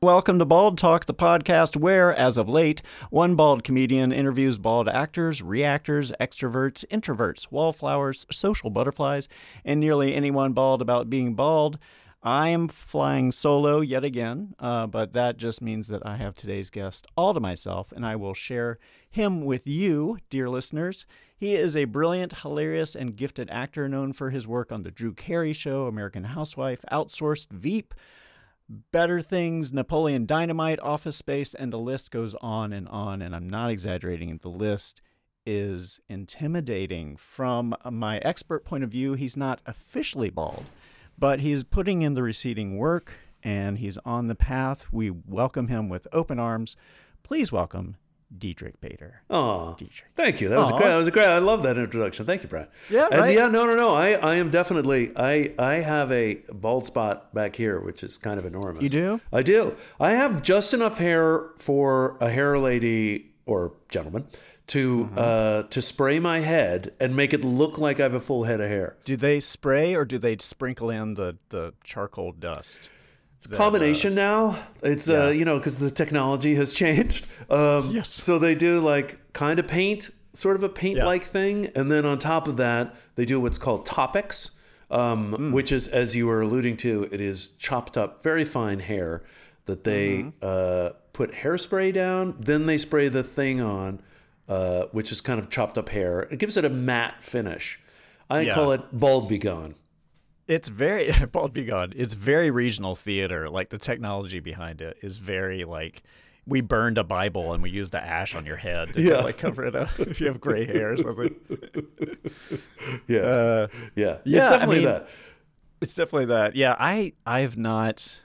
Welcome to Bald Talk, the podcast where, as of late, one bald comedian interviews bald actors, reactors, extroverts, introverts, wallflowers, social butterflies, and nearly anyone bald about being bald. I am flying solo yet again, uh, but that just means that I have today's guest all to myself, and I will share him with you, dear listeners. He is a brilliant, hilarious, and gifted actor known for his work on The Drew Carey Show, American Housewife, Outsourced, Veep, Better Things, Napoleon Dynamite, Office Space, and the list goes on and on. And I'm not exaggerating. The list is intimidating. From my expert point of view, he's not officially bald, but he's putting in the receding work and he's on the path. We welcome him with open arms. Please welcome Diedrich Bader. Oh, Diedrich. thank you. That was a great. That was a great. I love that introduction. Thank you, Brad. Yeah, and right? yeah. No, no, no. I, I am definitely. I, I have a bald spot back here, which is kind of enormous. You do? I do. I have just enough hair for a hair lady or gentleman to Mm-hmm. uh, to spray my head and make it look like I have a full head of hair. Do they spray or do they sprinkle in the, the charcoal dust? It's a combination now. It's uh, you know, because the technology has changed. Um, Yes. So they do like kind of paint, sort of a paint-like thing, and then on top of that, they do what's called topics, um, Hmm. which is, as you were alluding to, it is chopped up, very fine hair that they Mm-hmm. uh, put hairspray down. Then they spray the thing on, uh, which is kind of chopped up hair. It gives it a matte finish. I Yeah. call it bald be gone. It's very bald be gone. It's very regional theater. Like the technology behind it is very like we burned a Bible and we used the ash on your head to Yeah. like cover it up if you have gray hair or something. Yeah, Uh, yeah, yeah, It's I definitely mean- that. it's definitely that. Yeah, I I've not.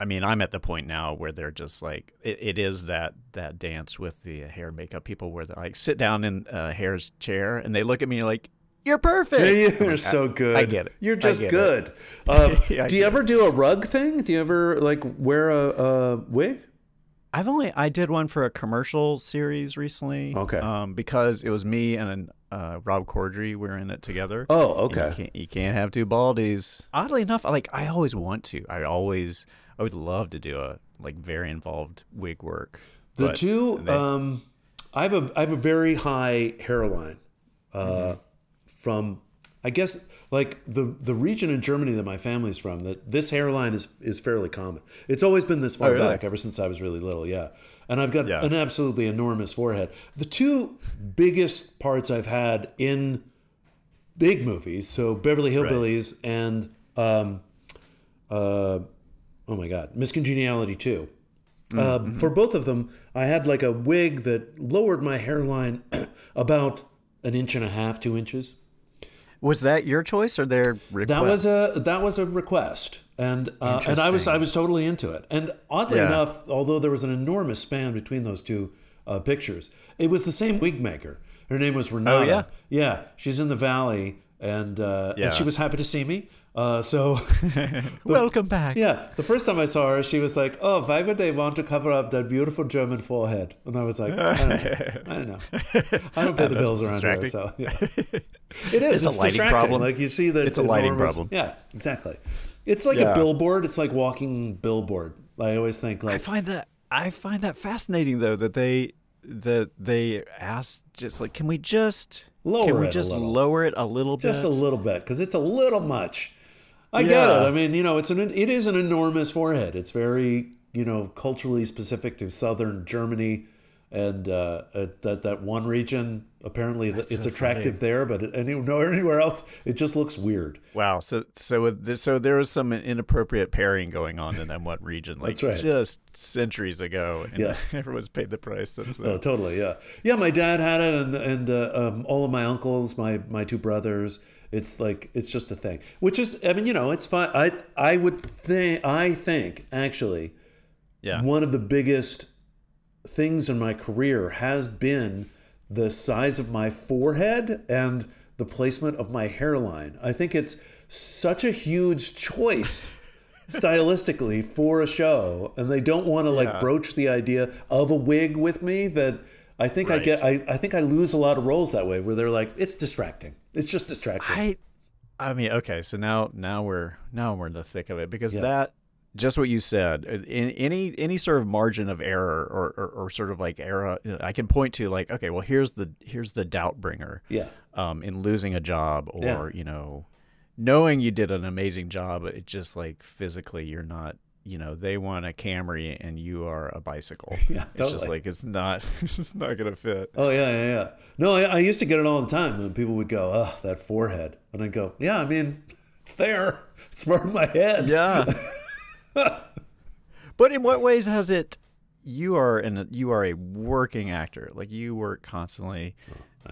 I mean, I'm at the point now where they're just like it, it is that that dance with the hair makeup people where they like sit down in uh, hair's chair and they look at me like you're perfect. I'm You're like, so good. I get it. You're just good. Um, Yeah, do you get ever do a rug thing? Do you ever like wear a, a wig? I've only I did one for a commercial series recently. Okay. Um, because it was me and uh, Rob Corddry. We were in it together. Oh, And You okay. can't, you can't have two baldies. Oddly enough, like I always want to. I always I would love to do a like very involved wig work. The two, they- um, I have a I have a very high hairline. Uh, Mm-hmm. From I guess like the the region in Germany that my family's from. That this hairline is is fairly common. It's always been this far Oh, really? back ever since I was really little. Yeah. And I've got Yeah. an absolutely enormous forehead. The two biggest parts I've had in big movies, so Beverly Hillbillies and um, uh, oh my God, Miss Congeniality 2. Uh, for both of them, I had like a wig that lowered my hairline about an inch and a half, two inches. Was that your choice or their request? That was a that was a request, and uh, and I was I was totally into it. And oddly Yeah. enough, although there was an enormous span between those two uh, pictures, it was the same wig maker. Her name was Renata. Oh, yeah? yeah. She's in the valley, and uh, Yeah. and she was happy to see me. Uh, so Welcome back. yeah, the first time I saw her, she was like, "Oh, why would they want to cover up that beautiful German forehead?" And I was like, "I don't know. I don't, know. I don't pay the bills around here, so yeah. it is. It's a lighting distracting. problem. Like you see that It's a lighting enormous- problem. Yeah, exactly. It's like Yeah. a billboard. It's like walking billboard. I always think I like, find that I find that fascinating though that they that they asked just like can we just Lower can we just lower it a little bit just a little bit because it's a little much. I get it. I mean, you know, it's an it is an enormous forehead. It's very you know culturally specific to southern Germany, and uh, uh, that that one region apparently it's so attractive there, but anywhere anywhere else it just looks weird. Wow. So so so there was some inappropriate pairing going on in that one region, like That's right. just centuries ago, and Yeah. everyone's paid the price since then. Oh, totally. Yeah, yeah. My dad had it, and and uh, um, all of my uncles, my my two brothers. It's like it's just a thing, which is I mean you know it's fine. I I would think I think actually yeah. one of the biggest things in my career has been the size of my forehead and the placement of my hairline. I think it's such a huge choice stylistically for a show and they don't want to like Yeah. broach the idea of a wig with me that I think I get I, I think I lose a lot of roles that way where they're like it's distracting. It's just distracting. I I mean, okay, so now now we're now we're in the thick of it because Yeah. that just what you said. In any any sort of margin of error or, or, or sort of like error, I can point to like, okay, well here's the here's the doubt bringer. Yeah. Um, in losing a job or Yeah. you know, knowing you did an amazing job, it just like physically you're not. You know, they want a Camry and you are a bicycle. Yeah, It's just like it's not. It's not gonna fit. Oh yeah, yeah, yeah. No, I, I used to get it all the time when people would go, "Oh, that forehead," and I'd go, "Yeah, I mean, it's there. It's part of my head." Yeah. but in what ways has it? You are an you are a working actor. Like you work constantly.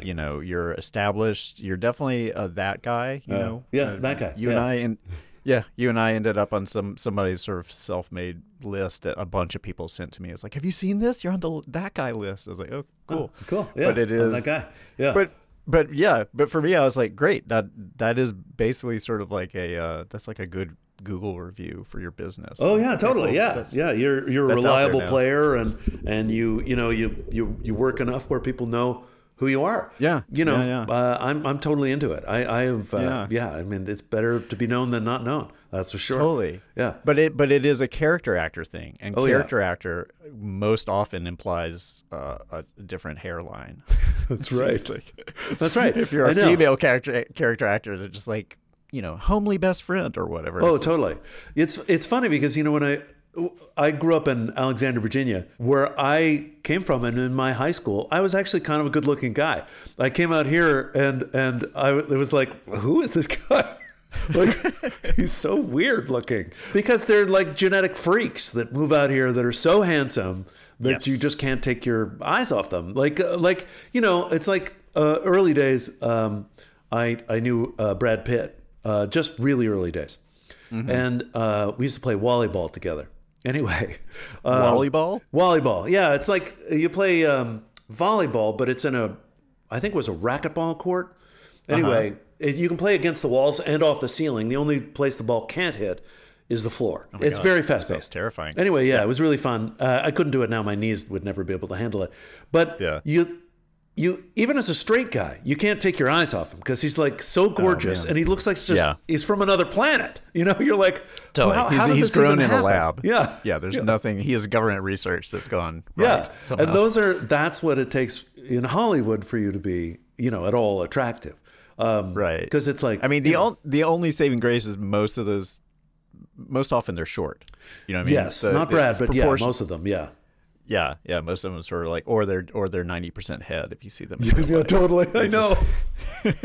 you know, you're established. You're definitely uh, that guy. You Uh, know. yeah, Uh, that guy, You and. I and. Yeah, you and I ended up on some somebody's sort of self-made list that a bunch of people sent to me. It's like, "Have you seen this? You're on the that guy list." I was like, "Oh, cool, Cool. Yeah. But it is that guy. Yeah. but but yeah, but for me, I was like, great. That that is basically sort of like a uh, that's like a good Google review for your business. Oh yeah, totally. Yeah, yeah. You're you're a that's out there reliable player, and and you you know you you you work enough where people know who you are. Yeah, You know, yeah, yeah. Uh, I'm I'm totally into it. I I have uh, Yeah. yeah. I mean, it's better to be known than not known. That's for sure. Totally. Yeah. But it but it is a character actor thing, and Oh, yeah. character actor most often implies uh, a different hairline. That's right. like. That's right. if you're a female character character actor, they're just like you know homely best friend or whatever. Oh, It's totally. It's it's funny because you know when I I grew up in Alexandria, Virginia, where I came from, and in my high school, I was actually kind of a good-looking guy. I came out here, and and I it was like, who is this guy? like he's so weird looking because they're like genetic freaks that move out here that are so handsome that Yes. you just can't take your eyes off them. Like uh, like you know, it's like uh, early days. Um, I I knew uh, Brad Pitt, uh, just really early days, and uh, we used to play Wally Ball together. Anyway, uh, Wally Ball? volleyball. Yeah, it's like you play um, volleyball, but it's in a, I think it was a racquetball court. Anyway, Uh-huh. it, you can play against the walls and off the ceiling. The only place the ball can't hit is the floor. it's Oh God, very fast paced. terrifying. Anyway, yeah, it was really fun. Uh, I couldn't do it now; my knees would never be able to handle it. But Yeah. you. You even as a straight guy, you can't take your eyes off him because he's like so gorgeous, man. and he looks like just Oh, Yeah. he's from another planet. You know, you're like, Totally. wow, he's how he's this grown in a lab. Yeah, Yeah, there's nothing. He has government research that's gone yeah, right. somehow. and those are that's what it takes in Hollywood for you to be, you know, at all attractive, um, Right. Because it's like, I mean, the on, the only saving grace is most of those. Most often they're short. You know what I mean? yes, The- not Brad, but yeah, most of them, yeah, Yeah, yeah, most of them sort of like, or they're or they're ninety percent head if you see them. yeah, totally. I know.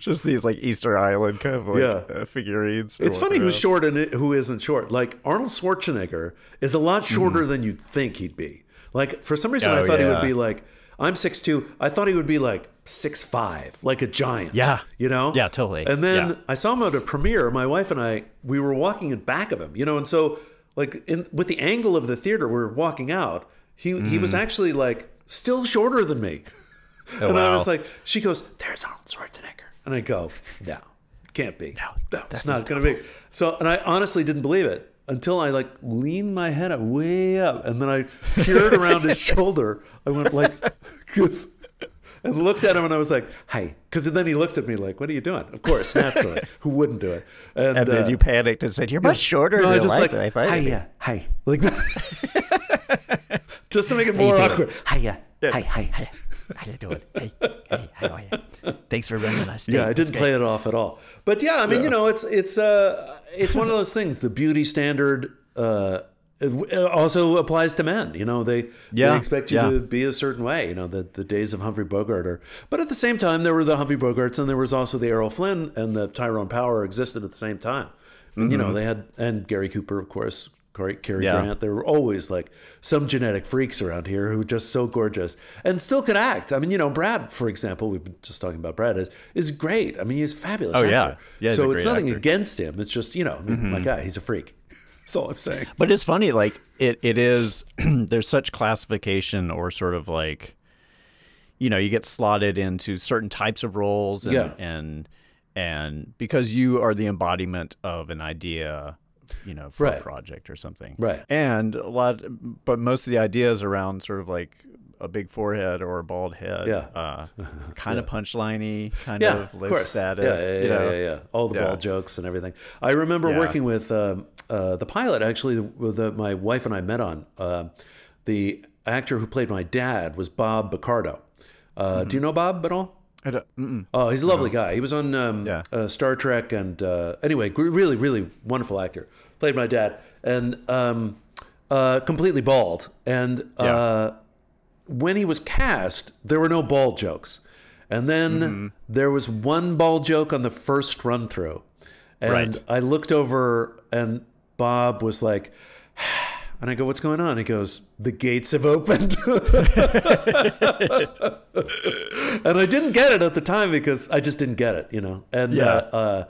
Just these like Easter Island kind of like Yeah. uh, figurines. It's funny who's short and who isn't short. Like Arnold Schwarzenegger is a lot shorter than you'd think he'd be. Like for some reason, I. Oh, thought he would be like I'm six two. I thought he would be like six five, like a giant. Yeah. you know. Yeah, totally. And then Yeah. I saw him at a premiere. My wife and I, we were walking in back of him, you know, and so like in with the angle of the theater, we're walking out. He he Mm-hmm. was actually like still shorter than me. Oh, and I was like, she goes, "There's Arnold Schwarzenegger," and I go, "No, can't be. No, it's not going to be." So, and I honestly didn't believe it until I like leaned my head up way up, and then I peered around his shoulder. I went like, because. And looked at him, and I was like, "Hey," because then he looked at me like, "What are you doing?" Of course, naturally, who wouldn't do it? And, And then uh, you panicked and said, "You're much shorter no, than I just like, I thought." "Hey, you'd yeah, hey," like just to make it more awkward. Hiya. Hi, hi, hi. How you doing? Hey, hey, how are you? Thanks for running us. Yeah, I didn't play it off at all. But yeah, I mean, you know, it's it's uh it's one of those things. The beauty standard uh it also applies to men. You know, they Yeah, they expect you yeah. to be a certain way. You know, the the days of Humphrey Bogart are. But at the same time, there were the Humphrey Bogarts, and there was also the Errol Flynn and the Tyrone Power existed at the same time. And, You know, they had and Gary Cooper, of course. Cary Cary Mm-hmm. Yeah. Grant. There were always like some genetic freaks around here who were just so gorgeous and still could act. I mean, you know, Brad, for example, we've been just talking about Brad is is great. I mean, he's fabulous. Oh, yeah. actor. Yeah, he's so it's nothing actor. Mm-hmm. against him. It's just you know, I mean, my guy, he's a freak. That's all I'm saying. But it's funny, like it, it is. there's such classification, or sort of like, you know, you get slotted into certain types of roles, and Yeah. and, and because you are the embodiment of an idea, you know, for Right. a project or something, Right. And a lot, but most of the ideas around sort of like a big forehead or a bald head, Yeah. uh, kind of punchliney, kind Yeah, of of low status, Yeah, yeah, you yeah, know? yeah, yeah. All the Yeah. ball jokes and everything. I remember Yeah. working with um, uh, the pilot actually the, the, my wife and I met on. Uh, the actor who played my dad was Bob Picardo. Uh, Do you know Bob at all? I don't- Oh, he's a lovely guy. He was on um, Yeah. uh, Star Trek, and uh, anyway, really, really wonderful actor. Played my dad, and um, uh, completely bald. And uh, when he was cast, there were no bald jokes, and then Mm-hmm. there was one bald joke on the first run through, and Right. I looked over, and Bob was like. And I go, what's going on? He goes, the gates have opened. and I didn't get it at the time because I just didn't get it, you know. And Yeah. uh, uh,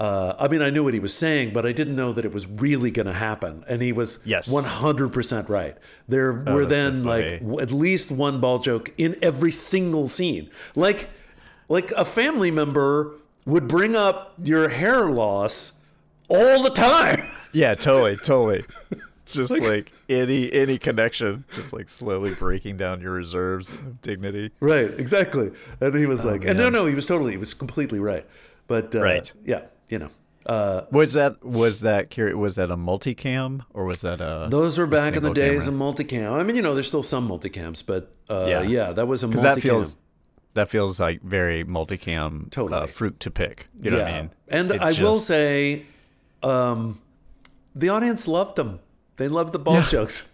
uh, I mean, I knew what he was saying, but I didn't know that it was really going to happen. And he was Yes. 100% right. There were that's so then like w- at least one ball joke in every single scene. Like, like a family member would bring up your hair loss all the time. Yeah, totally, totally. Just like, any any connection, just like slowly breaking down your reserves of dignity. Right, exactly. And he was like, and no, Oh, no, he was totally, he was completely right. But uh, Right. yeah, you know, uh, Was that was that was that a multicam or was that a those were back in the days camera? of multicam. I mean, you know, there's still some multicams, but uh, yeah. Yeah. that was a multicam. because that feels that feels like very multicam Totally. uh, fruit to pick. You know what I mean? And It I will say, um, the audience loved them. They loved the ball Yeah. jokes.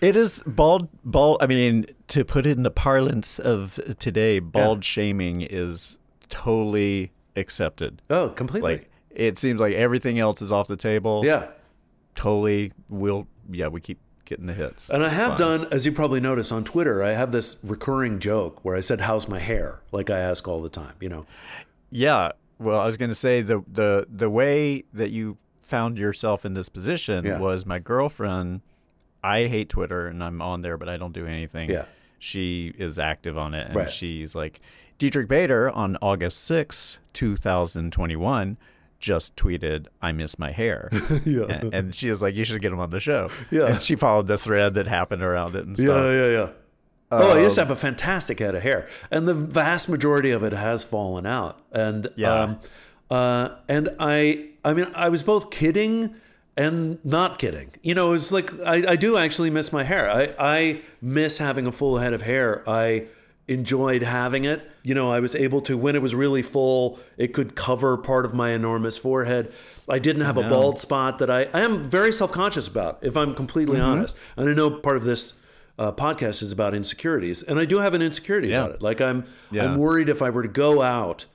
It is bald. Bald. I mean, to put it in the parlance of today, bald shaming is totally accepted. Oh, completely. Like it seems like everything else is off the table. yeah. Totally. We'll. Yeah, we keep getting the hits. And I have Fine. done, as you probably noticed on Twitter, I have this recurring joke where I said, "How's my hair?" Like I ask all the time. You know. Yeah. Well, I was going to say the the the way that you found yourself in this position Yeah. was my girlfriend. I hate Twitter and I'm on there, but I don't do anything. Yeah. She is active on it, and Right. she's like, Diedrich Bader on August 6, 2021, just tweeted, I miss my hair. Yeah. And, and she was like, You should get him on the show. Yeah. And she followed the thread that happened around it and stuff. Yeah, yeah, yeah. Oh, I used to Um, have a fantastic head of hair, and the vast majority of it has fallen out. And Yeah. um, uh, and I, I mean, I was both kidding and not kidding. You know, it's like I, I do actually miss my hair. I, I miss having a full head of hair. I enjoyed having it. You know, I was able to when it was really full, it could cover part of my enormous forehead. I didn't have a bald spot that I, I am very self conscious about, if I'm completely Mm-hmm. honest. And I know part of this uh, podcast is about insecurities, and I do have an insecurity Yeah. about it. Like I'm, Yeah. I'm worried if I were to go out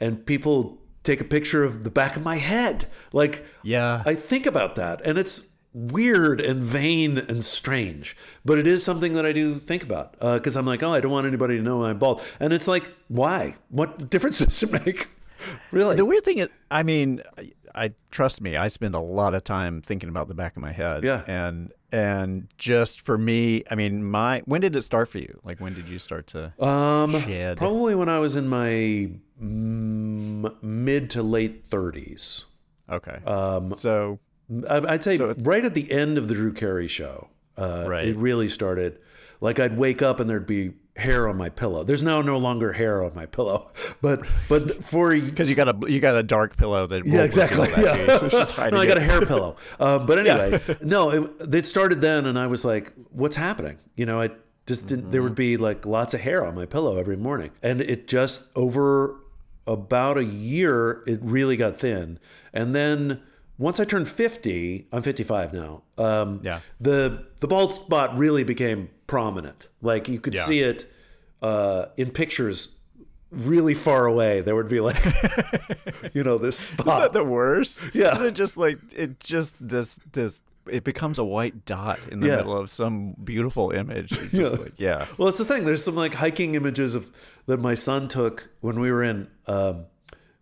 and people take a picture of the back of my head. Like, Yeah. I think about that, and it's weird and vain and strange, but it is something that I do think about because I'm like, oh, I don't want anybody to know I'm bald, and it's like, why? What difference does it make? Really? The weird thing is, I mean, I, I trust me. I spend a lot of time thinking about the back of my head. Yeah. And and just for me, I mean, my when did it start for you? Like, when did you start to? Um, Shed. probably when I was in my mm, mid to late 30s. okay. Um. So I'd say So right at the end of the Drew Carey show, uh, Right. it really started. Like I'd wake up and there'd be hair on my pillow. There's now no longer hair on my pillow, but but for because you got a you got a dark pillow that yeah exactly that yeah. you, so it's just hiding no, I got a hair pillow. Um, but anyway, no, it, it started then, and I was like, "What's happening?" You know, I just didn't. There would be like lots of hair on my pillow every morning, and it just over about a year, it really got thin, and then. Once I turned 50, I'm 55 now. Um, Yeah. The the bald spot really became prominent. Like you could Yeah. see it uh, in pictures really far away. There would be like, you know, this spot. the worst. Yeah. Isn't it just like it just this this it becomes a white dot in the Yeah. middle of some beautiful image. Just Yeah. like yeah. Well, it's the thing. There's some like hiking images of that my son took when we were in um,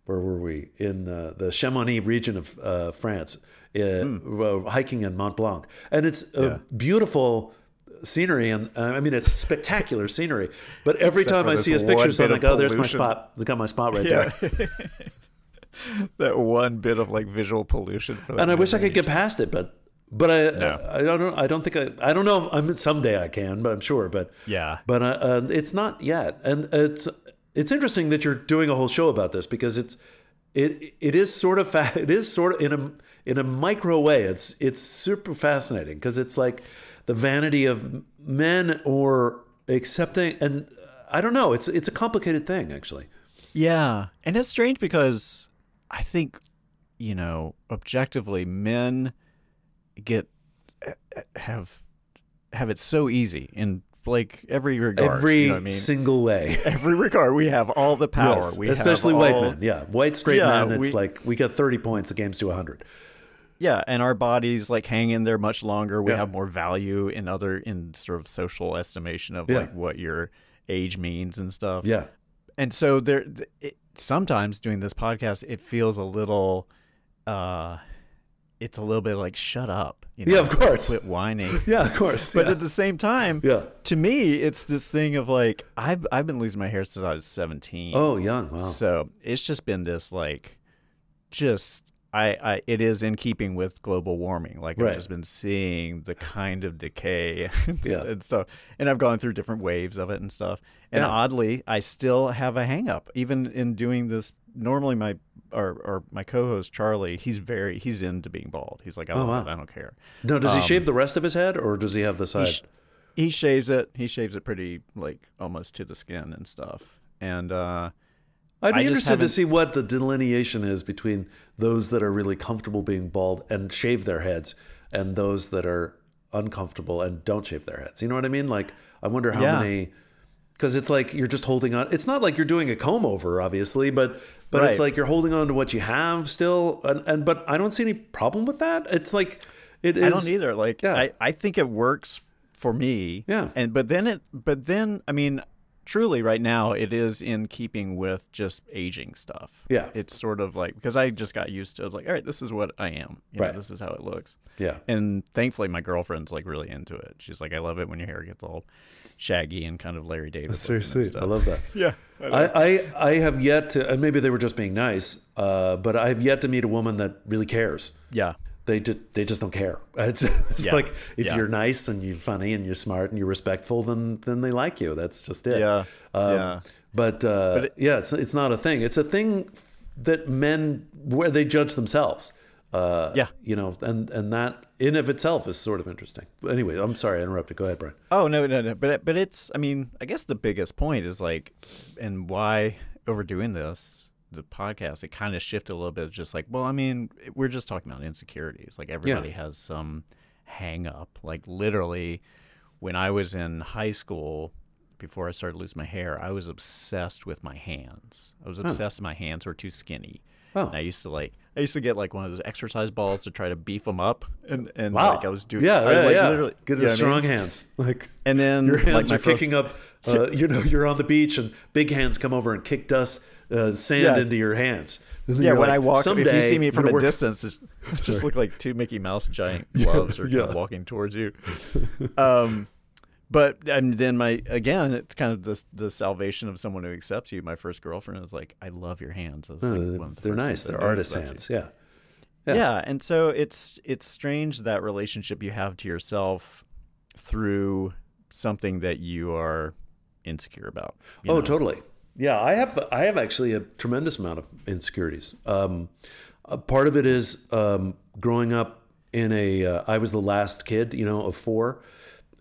where were we in uh, the Chamonix region of uh, France, uh, uh, hiking in Mont Blanc, and it's a. Yeah. beautiful scenery and uh, I mean it's spectacular scenery. But every Except time I see his pictures, I'm like, oh, there's my spot. Look at my spot right Yeah. there. that one bit of like visual pollution And I wish I could get past it, but. But I, No. I don't. I don't think I. I don't know. I mean, someday I can, but I'm sure. But Yeah. but uh, uh, it's not yet. And it's it's interesting that you're doing a whole show about this because it's it it is sort of fa- it is sort of in a in a micro way. It's it's super fascinating because it's like the vanity of men or accepting and I don't know. It's it's a complicated thing actually. Yeah, and it's strange because I think you know objectively men get have have it so easy in like every regard. Every you know I mean? single way. every regard, we have all the power. Yes, we especially white all- men. Yeah, white straight Yeah, men. It's we- like we got thirty points the game's to hundred. Yeah, and our bodies like hang in there much longer. We Yeah. have more value in other in sort of social estimation of Yeah. like what your age means and stuff. Yeah, and so there it, sometimes doing this podcast it feels a little uh it's a little bit like shut up you know Yeah, of course. quit whining yeah, of course. but yeah. at the same time Yeah. to me it's this thing of like i've i've been losing my hair since i was 17 oh, young. Wow. so it's just been this like just I, I it is in keeping with global warming. Like Right. I've just been seeing the kind of decay and, Yeah. and stuff. And I've gone through different waves of it and stuff. And Yeah. oddly, I still have a hang up. Even in doing this normally my or, or my co-host Charlie, he's very he's into being bald. He's like, I, Oh, wow. I don't care. No, does he shave the rest of his head, or does he have the side? um, sh- He shaves it. He shaves it pretty like almost to the skin and stuff. And uh I'd be interested to see what the delineation is between those that are really comfortable being bald and shave their heads, and those that are uncomfortable and don't shave their heads. You know what I mean? Like, I wonder how Yeah. many. Because it's like you're just holding on. It's not like you're doing a comb over, obviously, but but it's like you're holding on to what you have still. And, and but I don't see any problem with that. It's like it is. I don't either. Like Yeah. I, I think it works for me. Yeah. And but then it but then I mean truly right now it is in keeping with just aging stuff. Yeah. It's sort of like because I just got used to it like all right, this is what I am. You know, Right. this is how it looks. Yeah. And thankfully my girlfriend's like really into it. She's like, I love it when your hair gets all shaggy and kind of Larry David. That's very looking and sweet. I love that. Yeah. I, I, I have yet to, and maybe they were just being nice, uh, but I have yet to meet a woman that really cares. Yeah. They just they just don't care. It's, it's Yeah. like if Yeah. you're nice and you're funny and you're smart and you're respectful, then then they like you. That's just it. Yeah. Um, Yeah. But, uh, it- yeah, it's it's not a thing. It's a thing that men where they judge themselves. Uh, Yeah. You know, and and that in of itself is sort of interesting. Anyway, I'm sorry I interrupted. Go ahead, Brian. Oh no, no, no. But but it's. I mean, I guess the biggest point is like, and why overdoing this, the podcast, it kind of shifted a little bit. Just like, well, I mean, we're just talking about insecurities. Like everybody has some hang up. Like literally, when I was in high school, before I started losing my hair, I was obsessed with my hands. I was obsessed. My hands were too skinny. Oh. And I used to like. I used to get like one of those exercise balls to try to beef them up, and and Wow. like I was doing. Yeah, I was, yeah, like, yeah. literally- Get the what I mean? strong hands. Like And then your hands like are first- kicking up. Uh, you know, you're on the beach and big hands come over and kick dust, uh, sand Yeah. into your hands. Yeah, when like, I walk, if Someday you see me from a work- distance, it just look like two Mickey Mouse giant gloves are kind yeah. of walking towards you. Um, but and then my again, it's kind of the the salvation of someone who accepts you. My first girlfriend was like, "I love your hands." Like, one of the they're nice. They're artist hands. Yeah. Yeah. Yeah. and so it's it's strange that relationship you have to yourself through something that you are insecure about. you Oh, know? totally. Yeah, I have. I have actually a tremendous amount of insecurities. Um, a part of it is um, growing up in a. Uh, I was the last kid, you know, of four,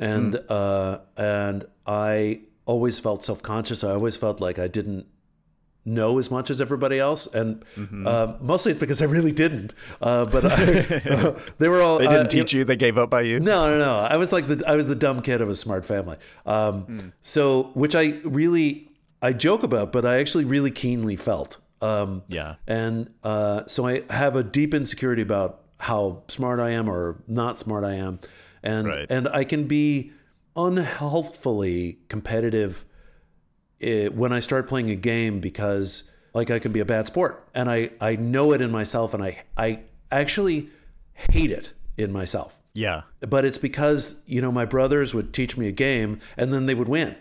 and Hmm. uh, and I always felt self conscious. I always felt like I didn't know as much as everybody else, and Mm-hmm. uh, mostly it's because I really didn't. Uh, but I, they were all. They didn't uh, teach you; they gave up by you. no, no, no. I was like the I was the dumb kid of a smart family. Um, Hmm. So, which I really I joke about, but I actually really keenly felt. Um, Yeah. And uh, so I have a deep insecurity about how smart I am or not smart I am, and Right. and I can be unhealthfully competitive eh, when I start playing a game because like I can be a bad sport and I I know it in myself and I I actually hate it in myself Yeah, but it's because you know my brothers would teach me a game and then they would win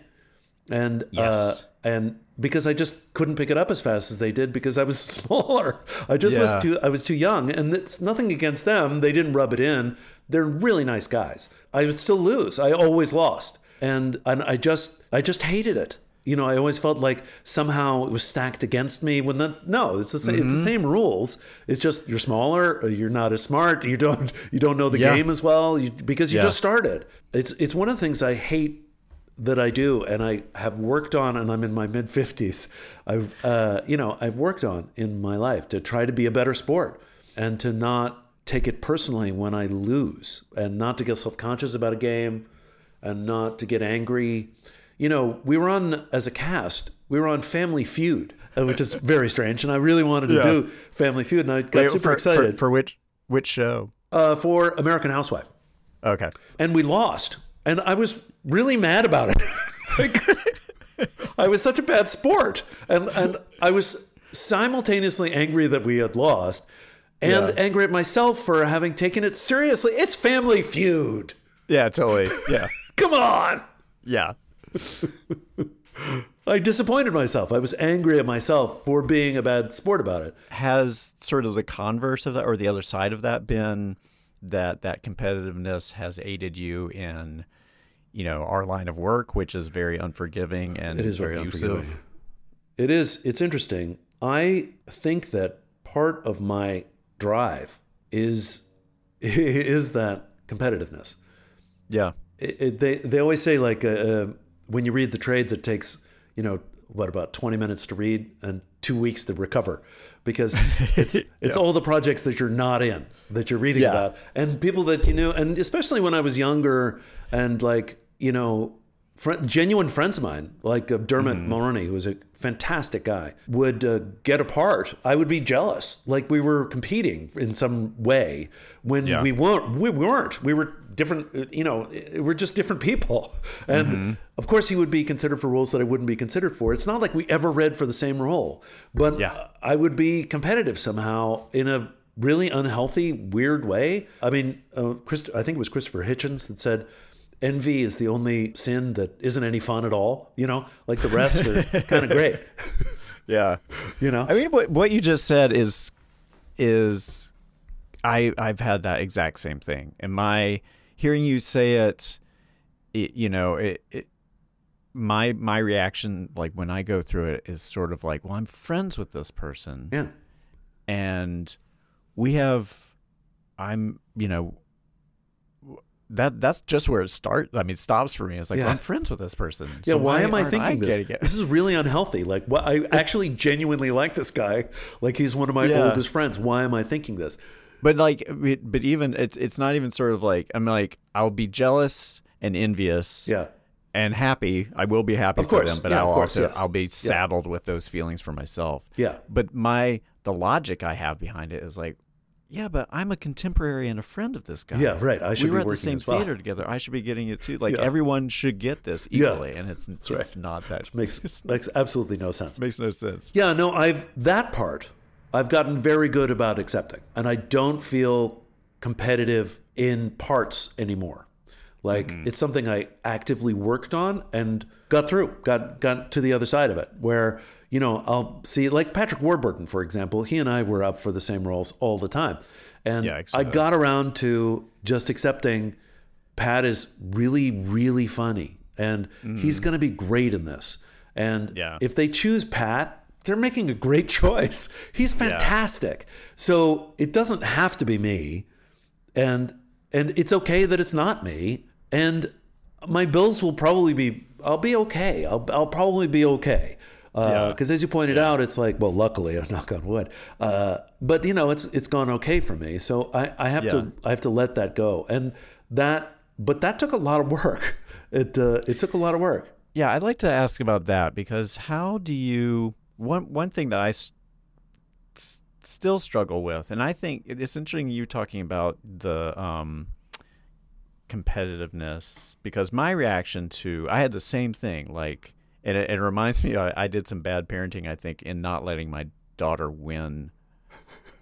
and uh, Yes. And because I just couldn't pick it up as fast as they did because I was smaller I just Yeah. was too I was too young and it's nothing against them they didn't rub it in they're really nice guys I would still lose I always lost and and I just I just hated it you know, I always felt like somehow it was stacked against me. When the no, it's the same. It's the mm-hmm. same rules. It's just you're smaller, uh, you're not as smart. You don't you don't know the Yeah. game as well you, because you Yeah. just started. It's it's one of the things I hate that I do, and I have worked on, and I'm in my mid fifties. I've uh, you know I've worked on in my life to try to be a better sport and to not take it personally when I lose, and not to get self conscious about a game, and not to get angry. You know, we were on as a cast. We were on Family Feud, uh, which is very strange, and I really wanted to Yeah. do Family Feud, and I got Wait, super for, excited for, for which which show? uh, for American Housewife Okay. and we lost. And I was really mad about it. like, I was such a bad sport, and and I was simultaneously angry that we had lost, and Yeah. angry at myself for having taken it seriously. It's Family Feud. Yeah, totally. Yeah. Come on. yeah. I disappointed myself. I was angry at myself for being a bad sport about it. Has sort of the converse of that or the other side of that been that that competitiveness has aided you in you know our line of work which is very unforgiving and It is very abusive. unforgiving. It is. It's interesting. I think that part of my drive is is that competitiveness. Yeah. It, it, they they always say like uh, uh, when you read the trades, it takes you know what about twenty minutes to read and two weeks to recover because it's it's all the projects that you're not in that you're reading Yeah. about. And people that you know and especially when I was younger and like you know fr- genuine friends of mine like uh, Dermot Mulroney who was a fantastic guy would uh, get apart. I would be jealous. Like we were competing in some way when Yeah. we weren't we weren't. We were different you know we're just different people. And Mm-hmm. of course he would be considered for roles that I wouldn't be considered for. It's not like we ever read for the same role but Yeah. I would be competitive somehow in a really unhealthy weird way. I mean uh, Chris, I think it was Christopher Hitchens that said envy is the only sin that isn't any fun at all you know? Like the rest are kind of great. Yeah. you know? I mean, what what you just said is is I I've had that exact same thing, and my hearing you say it, it you know, it, it my my reaction like when I go through it is sort of like, well, I'm friends with this person, yeah and we have, I'm you know. That that's just where it starts. I mean, it stops for me. It's like Yeah. well, I'm friends with this person. Yeah, so why, am I thinking this? getting? This is really unhealthy. Like, what I actually genuinely like this guy. Like, he's one of my Yeah. oldest friends. Why am I thinking this? But like, but even it's it's not even sort of like I'm like I'll be jealous and envious, Yeah, and happy. I will be happy Of course. for them, but Yeah, I'll course, also yes. I'll be saddled with those feelings for myself. yeah, But my the logic I have behind it is like, yeah, but I'm a contemporary and a friend of this guy. Yeah, right. I should we be were at the same well. theater together. I should be getting it too. Like Yeah. everyone should get this Yeah. equally, and it's it's right. not that makes makes absolutely no sense. makes no sense. Yeah, no, I've that part I've gotten very good about accepting, and I don't feel competitive in parts anymore. Like Mm-hmm. it's something I actively worked on and got through, got got to the other side of it. Where you know I'll see like Patrick Warburton, for example. He and I were up for the same roles all the time, and Yeah, I got around to just accepting Pat is really, really funny, and he's going to be great in this. And Mm-hmm. Yeah. if they choose Pat, they're making a great choice. He's fantastic. So it doesn't have to be me, and and it's okay that it's not me. And my bills will probably be. I'll be okay. I'll I'll probably be okay. Yeah. Because as you pointed out, it's like well, luckily, I knock on wood. Uh, but you know, it's it's gone okay for me. So I, I have Yeah. to I have to let that go. And that, but that took a lot of work. It uh, it took a lot of work. Yeah, I'd like to ask about that because how do you one one thing that I s- s- still struggle with, and I think it's interesting you talking about the um, competitiveness because my reaction to I had the same thing like, and it, it reminds me I, I did some bad parenting I think in not letting my daughter win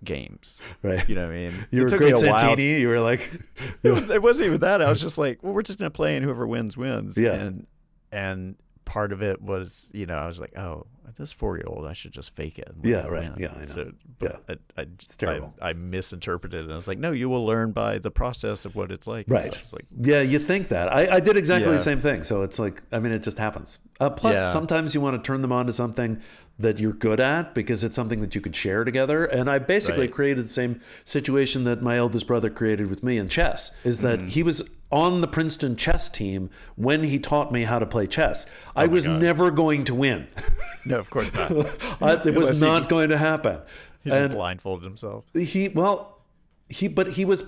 games. Right. You know what I mean? You It were took great me a while You were like, it, was, it wasn't even that. I was just like, well, we're just gonna play, and whoever wins wins. Yeah. And and part of it was, you know, I was like, oh, this four year old, I should just fake it. Yeah, right. Yeah, I know. So, but I, I, it's terrible. I, I misinterpreted it. And I was like, no, you will learn by the process of what it's like. Right. It's like, Yeah, you think that. I, I did exactly Yeah. the same thing. So it's like, I mean, it just happens. Uh, plus, Yeah. sometimes you want to turn them on to something that you're good at because it's something that you could share together. And I basically Right. created the same situation that my eldest brother created with me in chess is that Mm-hmm. he was on the Princeton chess team when he taught me how to play chess. I was Oh God. never going to win. no, of course not. I- it was not just- going to happen. He just And- blindfolded himself. he well he but he was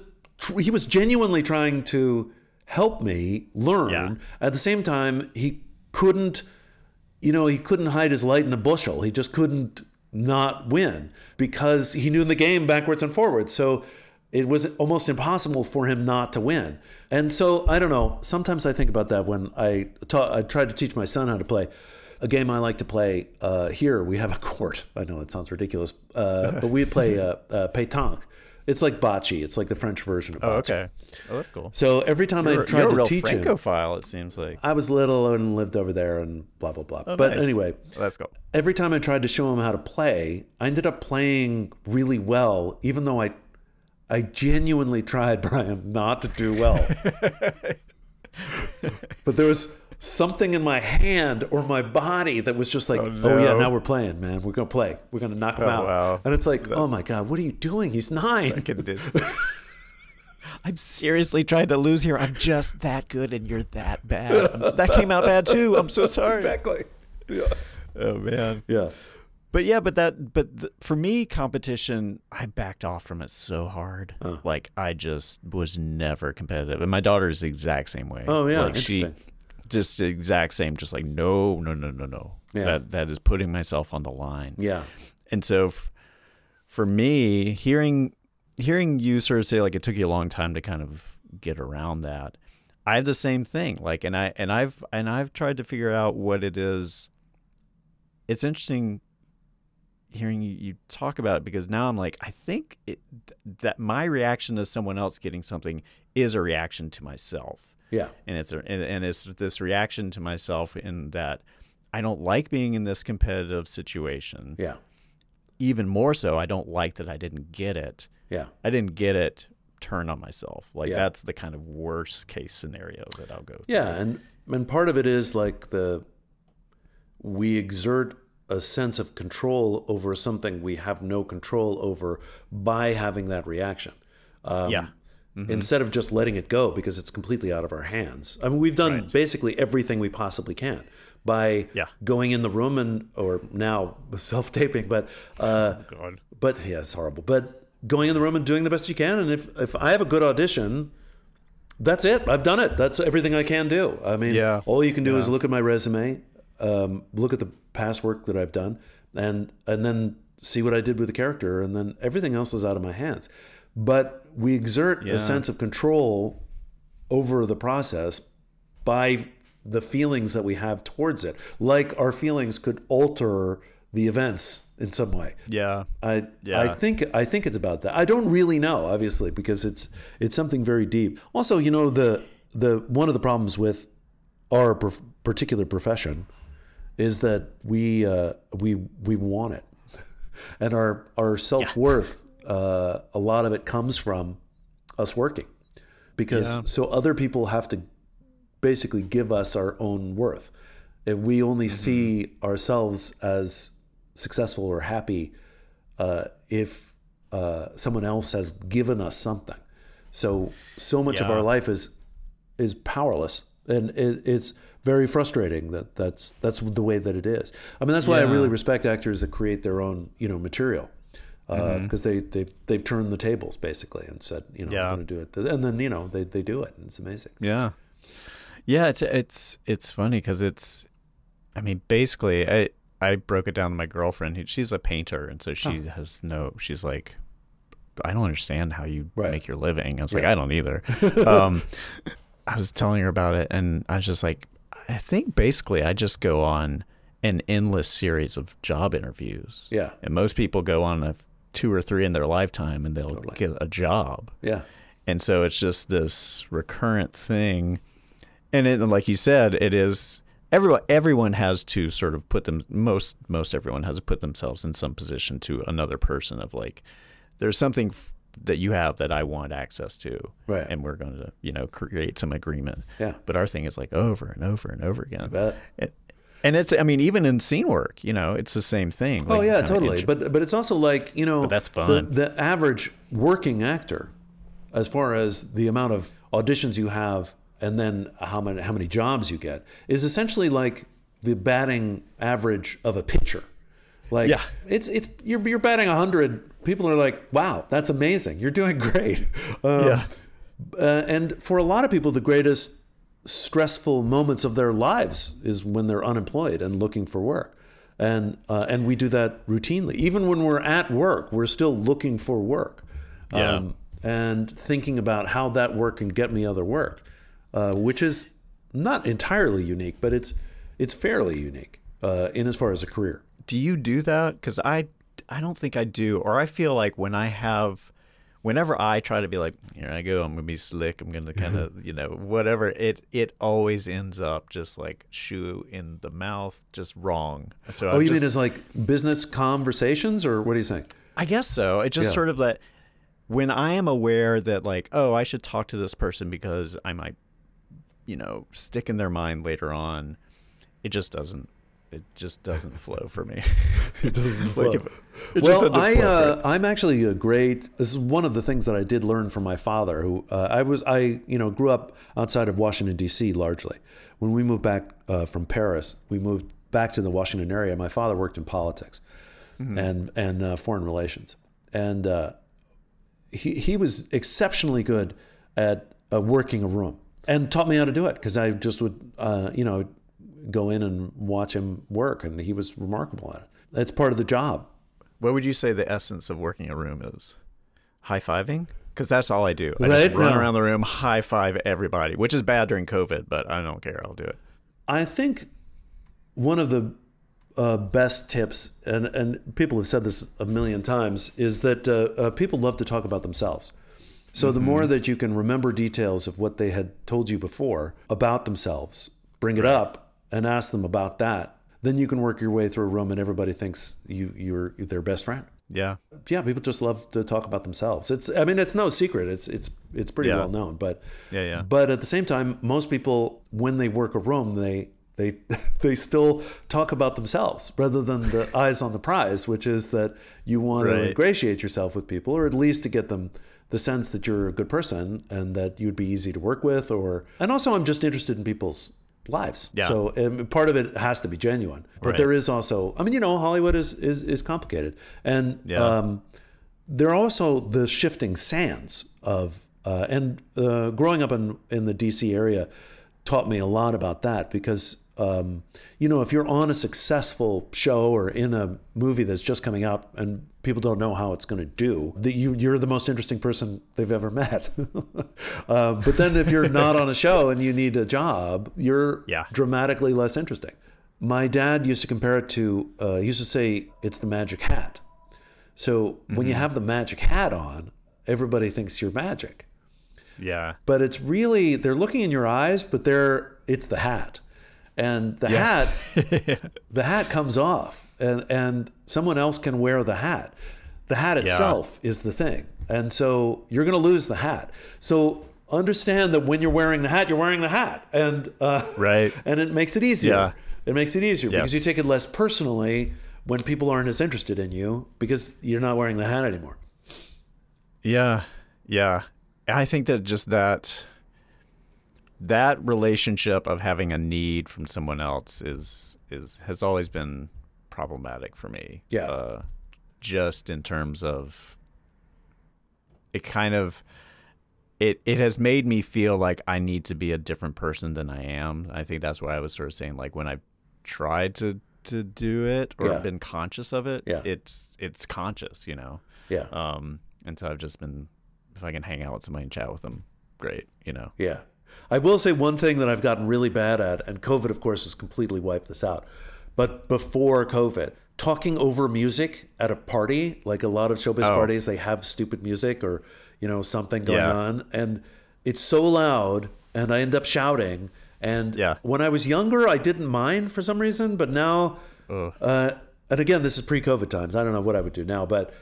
he was genuinely trying to help me learn Yeah. at the same time he couldn't you know he couldn't hide his light in a bushel he just couldn't not win because he knew the game backwards and forwards so it was almost impossible for him not to win and so i don't know sometimes i think about that when i taught i tried to teach my son how to play a game I like to play uh, here. We have a court. I know it sounds ridiculous, uh, but we play uh, uh, pétanque. It's like bocce. It's like the French version of bocce. Oh, okay. Oh, that's cool. So every time You're, I tried you're a to real teach him, Francophile, it seems like. I was little and lived over there and blah blah blah. Oh, but nice. anyway, That's cool. every time I tried to show him how to play, I ended up playing really well, even though I I genuinely tried, Brian, not to do well. but there was something in my hand or my body that was just like, oh, oh yeah, now we're playing, man. We're gonna play. We're gonna knock him Oh, out. wow. And it's like, oh my god, what are you doing? He's nine. I'm seriously trying to lose here. I'm just that good, and you're that bad. That came out bad too. I'm so sorry. Exactly. Yeah. Oh man. Yeah. But yeah, but that, but th- for me, competition, I backed off from it so hard. Like I just was never competitive, and my daughter is the exact same way. Oh, yeah, like she. Just the exact same. Just like no, no, no, no, no. Yeah. That that is putting myself on the line. Yeah. And so, f- for me, hearing hearing you sort of say like it took you a long time to kind of get around that, I have the same thing. Like, and I and I've and I've tried to figure out what it is. It's interesting hearing you, you talk about it because now I'm like, I think it, that my reaction to someone else getting something is a reaction to myself Yeah. and it's a, and, and it's this reaction to myself in that I don't like being in this competitive situation. Yeah. Even more so, I don't like that I didn't get it. Yeah. I didn't get it. Turn on myself. Like Yeah. that's the kind of worst case scenario that I'll go. Through. Yeah, and and part of it is like the we exert a sense of control over something we have no control over by having that reaction. Um, yeah. Instead of just letting it go because it's completely out of our hands. I mean, we've done basically everything we possibly can by Yeah. going in the room and, or now self taping, but uh, God. but yeah, it's horrible. But going in the room and doing the best you can. And if, if I have a good audition, that's it. I've done it. That's everything I can do. I mean, Yeah. all you can do is look at my resume, um, look at the past work that I've done, and and then see what I did with the character, and then everything else is out of my hands. But we exert Yeah. a sense of control over the process by the feelings that we have towards it. Like our feelings could alter the events in some way. Yeah. I Yeah. I think I think it's about that. I don't really know, obviously, because it's it's something very deep. Also, you know, the the one of the problems with our prof- particular profession is that we uh, we we want it, and our our self worth. Uh, a lot of it comes from us working, because Yeah. so other people have to basically give us our own worth. If we only Mm-hmm. see ourselves as successful or happy uh, if uh, someone else has given us something. So so much of our life is is powerless, and it, it's very frustrating that that's that's the way that it is. I mean, that's why I really respect actors that create their own you know material. Mm-hmm. Because they they they've turned the tables basically and said you know Yeah. I'm going to do it and then you know they, they do it and it's amazing. Yeah, yeah. It's it's it's funny because it's. I mean, basically, I I broke it down to my girlfriend. She's a painter, and so she has no. She's like, I don't understand how you Right. make your living. I was like, I don't either. um, I was telling her about it, and I was just like, I think basically, I just go on an endless series of job interviews. Yeah. and most people go on a two or three in their lifetime, and they'll get a job. Yeah. And so it's just this recurrent thing. And it, like you said, it is everyone everyone has to sort of put them most most everyone has to put themselves in some position to another person of like there's something f- that you have that I want access to Right. and we're going to you know create some agreement Yeah. but our thing is like over and over and over again bet. and, and it's I mean even in scene work you know it's the same thing Oh Like, yeah, totally. but but it's also like you know, But that's The, fun. the average working actor, as far as the amount of auditions you have, and then how many how many jobs you get, is essentially like the batting average of a pitcher. Like Yeah. it's it's you're you're batting hundred. People are like, wow, that's amazing. You're doing great. Um, Yeah. uh, and for a lot of people, the greatest stressful moments of their lives is when they're unemployed and looking for work. And uh, and we do that routinely. Even when we're at work, we're still looking for work. Um, and thinking about how that work can get me other work, uh, which is not entirely unique, but it's it's fairly unique uh, in as far as a career. do you do that because i i don't think i do or i feel like when i have whenever i try to be like here i go i'm gonna be slick i'm gonna kind of you know whatever it it always ends up just like shoe in the mouth just wrong so Oh, I'm you just, mean as like business conversations, or what are you saying? i guess so it just Yeah. sort of that when i am aware that like oh i should talk to this person because i might you know stick in their mind later on it just doesn't it just doesn't flow for me It doesn't Like if- it well, I flow uh, I'm actually a great. This is one of the things that I did learn from my father, who uh, I was I you know grew up outside of Washington D.C. largely. When we moved back uh, from Paris, we moved back to the Washington area. My father worked in politics and and uh, foreign relations, and uh, he he was exceptionally good at uh, working a room and taught me how to do it because I just would uh, you know go in and watch him work, and he was remarkable at it. That's part of the job. What would you say the essence of working a room is? High fiving? Because that's all I do. I Right? just run around the room, high five everybody, which is bad during COVID, but I don't care. I'll do it. I think one of the uh, best tips, and, and people have said this a million times, is that uh, uh, people love to talk about themselves. So the more that you can remember details of what they had told you before about themselves, bring it up and ask them about that, then you can work your way through a room and everybody thinks you you're their best friend. Yeah. Yeah, people just love to talk about themselves. It's I mean it's no secret. It's it's it's pretty Yeah. well known, but Yeah, yeah. But at the same time, most people when they work a room, they they they still talk about themselves rather than the eyes on the prize, which is that you want to ingratiate yourself with people or at least to get them the sense that you're a good person and that you'd be easy to work with or and also I'm just interested in people's lives. Yeah. So um, part of it has to be genuine. But Right. there is also I mean, you know, Hollywood is is, is complicated. And Yeah. um there are also the shifting sands of uh, and uh, growing up in in the DC area taught me a lot about that because um, you know if you're on a successful show or in a movie that's just coming out and people don't know how it's going to do that you you're the most interesting person they've ever met uh, but then if you're not on a show and you need a job you're Yeah. dramatically less interesting my dad used to compare it to uh, he used to say it's the magic hat so when you have the magic hat on, everybody thinks you're magic. Yeah. But it's really they're looking in your eyes, but they're it's the hat. And the hat the hat comes off and and someone else can wear the hat. The hat itself is the thing. And so you're going to lose the hat. So understand that when you're wearing the hat, you're wearing the hat. And uh, Right. and it makes it easier. Yeah. It makes it easier because you take it less personally when people aren't as interested in you because you're not wearing the hat anymore. Yeah. Yeah. I think that just that that relationship of having a need from someone else is is has always been problematic for me. Yeah. Uh, just in terms of it kind of it it has made me feel like I need to be a different person than I am. I think that's why I was sort of saying like when I tried to to do it or Yeah. been conscious of it, Yeah. it's it's conscious, you know. Yeah. Um, and so I've just been, if I can hang out with somebody and chat with them, great, you know. Yeah. I will say one thing that I've gotten really bad at, and COVID, of course, has completely wiped this out. But before COVID, talking over music at a party, like a lot of showbiz Oh. parties, they have stupid music or, you know, something going Yeah. on. And it's so loud, and I end up shouting. And Yeah. when I was younger, I didn't mind for some reason, but now, uh, and again, this is pre-COVID times. I don't know what I would do now, but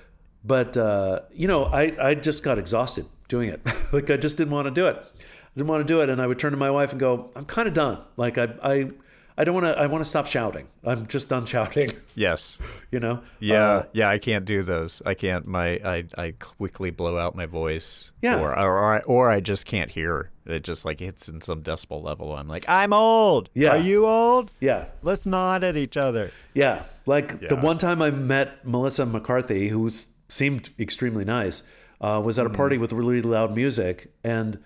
but uh, you know, I I just got exhausted doing it. like I just didn't want to do it. I didn't want to do it, and I would turn to my wife and go, "I'm kind of done. Like I I I don't want to. I want to stop shouting. I'm just done shouting. Yes. You know? Yeah, Uh, yeah, I can't do those. I can't. My I, I quickly blow out my voice. Yeah. Or or I, or I just can't hear. It just like hits in some decibel level. I'm like, I'm old. Yeah. Are you old? yeah. Let's nod at each other. Yeah, like the one time I met Melissa McCarthy, who seemed extremely nice, uh, was at a party with really loud music, and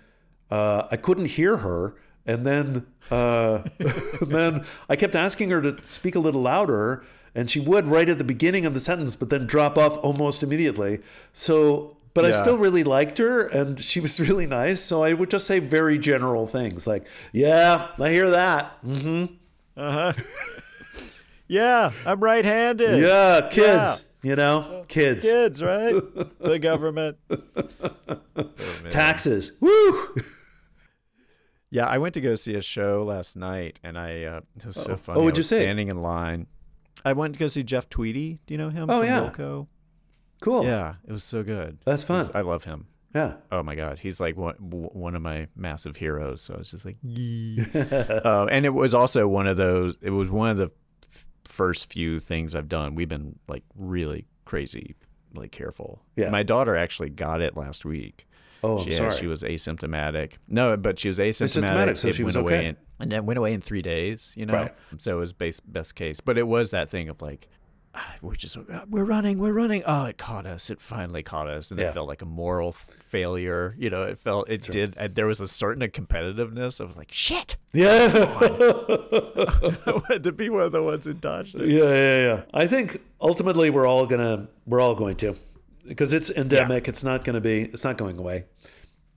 uh, I couldn't hear her. And then, uh, and then I kept asking her to speak a little louder, and she would right at the beginning of the sentence, but then drop off almost immediately. So, but I still really liked her, and she was really nice. So I would just say very general things like, "Yeah, I hear that." hmm Yeah, I'm right-handed. Yeah, kids. You know, kids. Kids, right? the government. Taxes. Woo! Yeah, I went to go see a show last night, and I uh, it was so funny. Oh, what'd you was see? Standing in line. I went to go see Jeff Tweedy. Do you know him? Oh, from yeah. Wilco? Cool. Yeah, it was so good. That's fun. I love him. Yeah. Oh my god, he's like one one of my massive heroes. So I was just like, uh, and it was also one of those. It was one of the f- first few things I've done. We've been like really crazy, like careful. Yeah. My daughter actually got it last week. Oh, I'm She, sorry. she was asymptomatic. No, but she was asymptomatic. Asymptomatic, so It she was went away okay. in, and then went away in three days. You know, Right. so it was base, best case. But it was that thing of like, ah, we're just we're running, we're running. Oh, it caught us. It finally caught us, and Yeah. it felt like a moral failure. You know, it felt it did. And there was a certain competitiveness. of like, shit. yeah. I wanted to be one of the ones who dodged it. yeah, yeah, yeah. I think ultimately we're all gonna we're all going to because it's endemic. It's not going to be. It's not going away.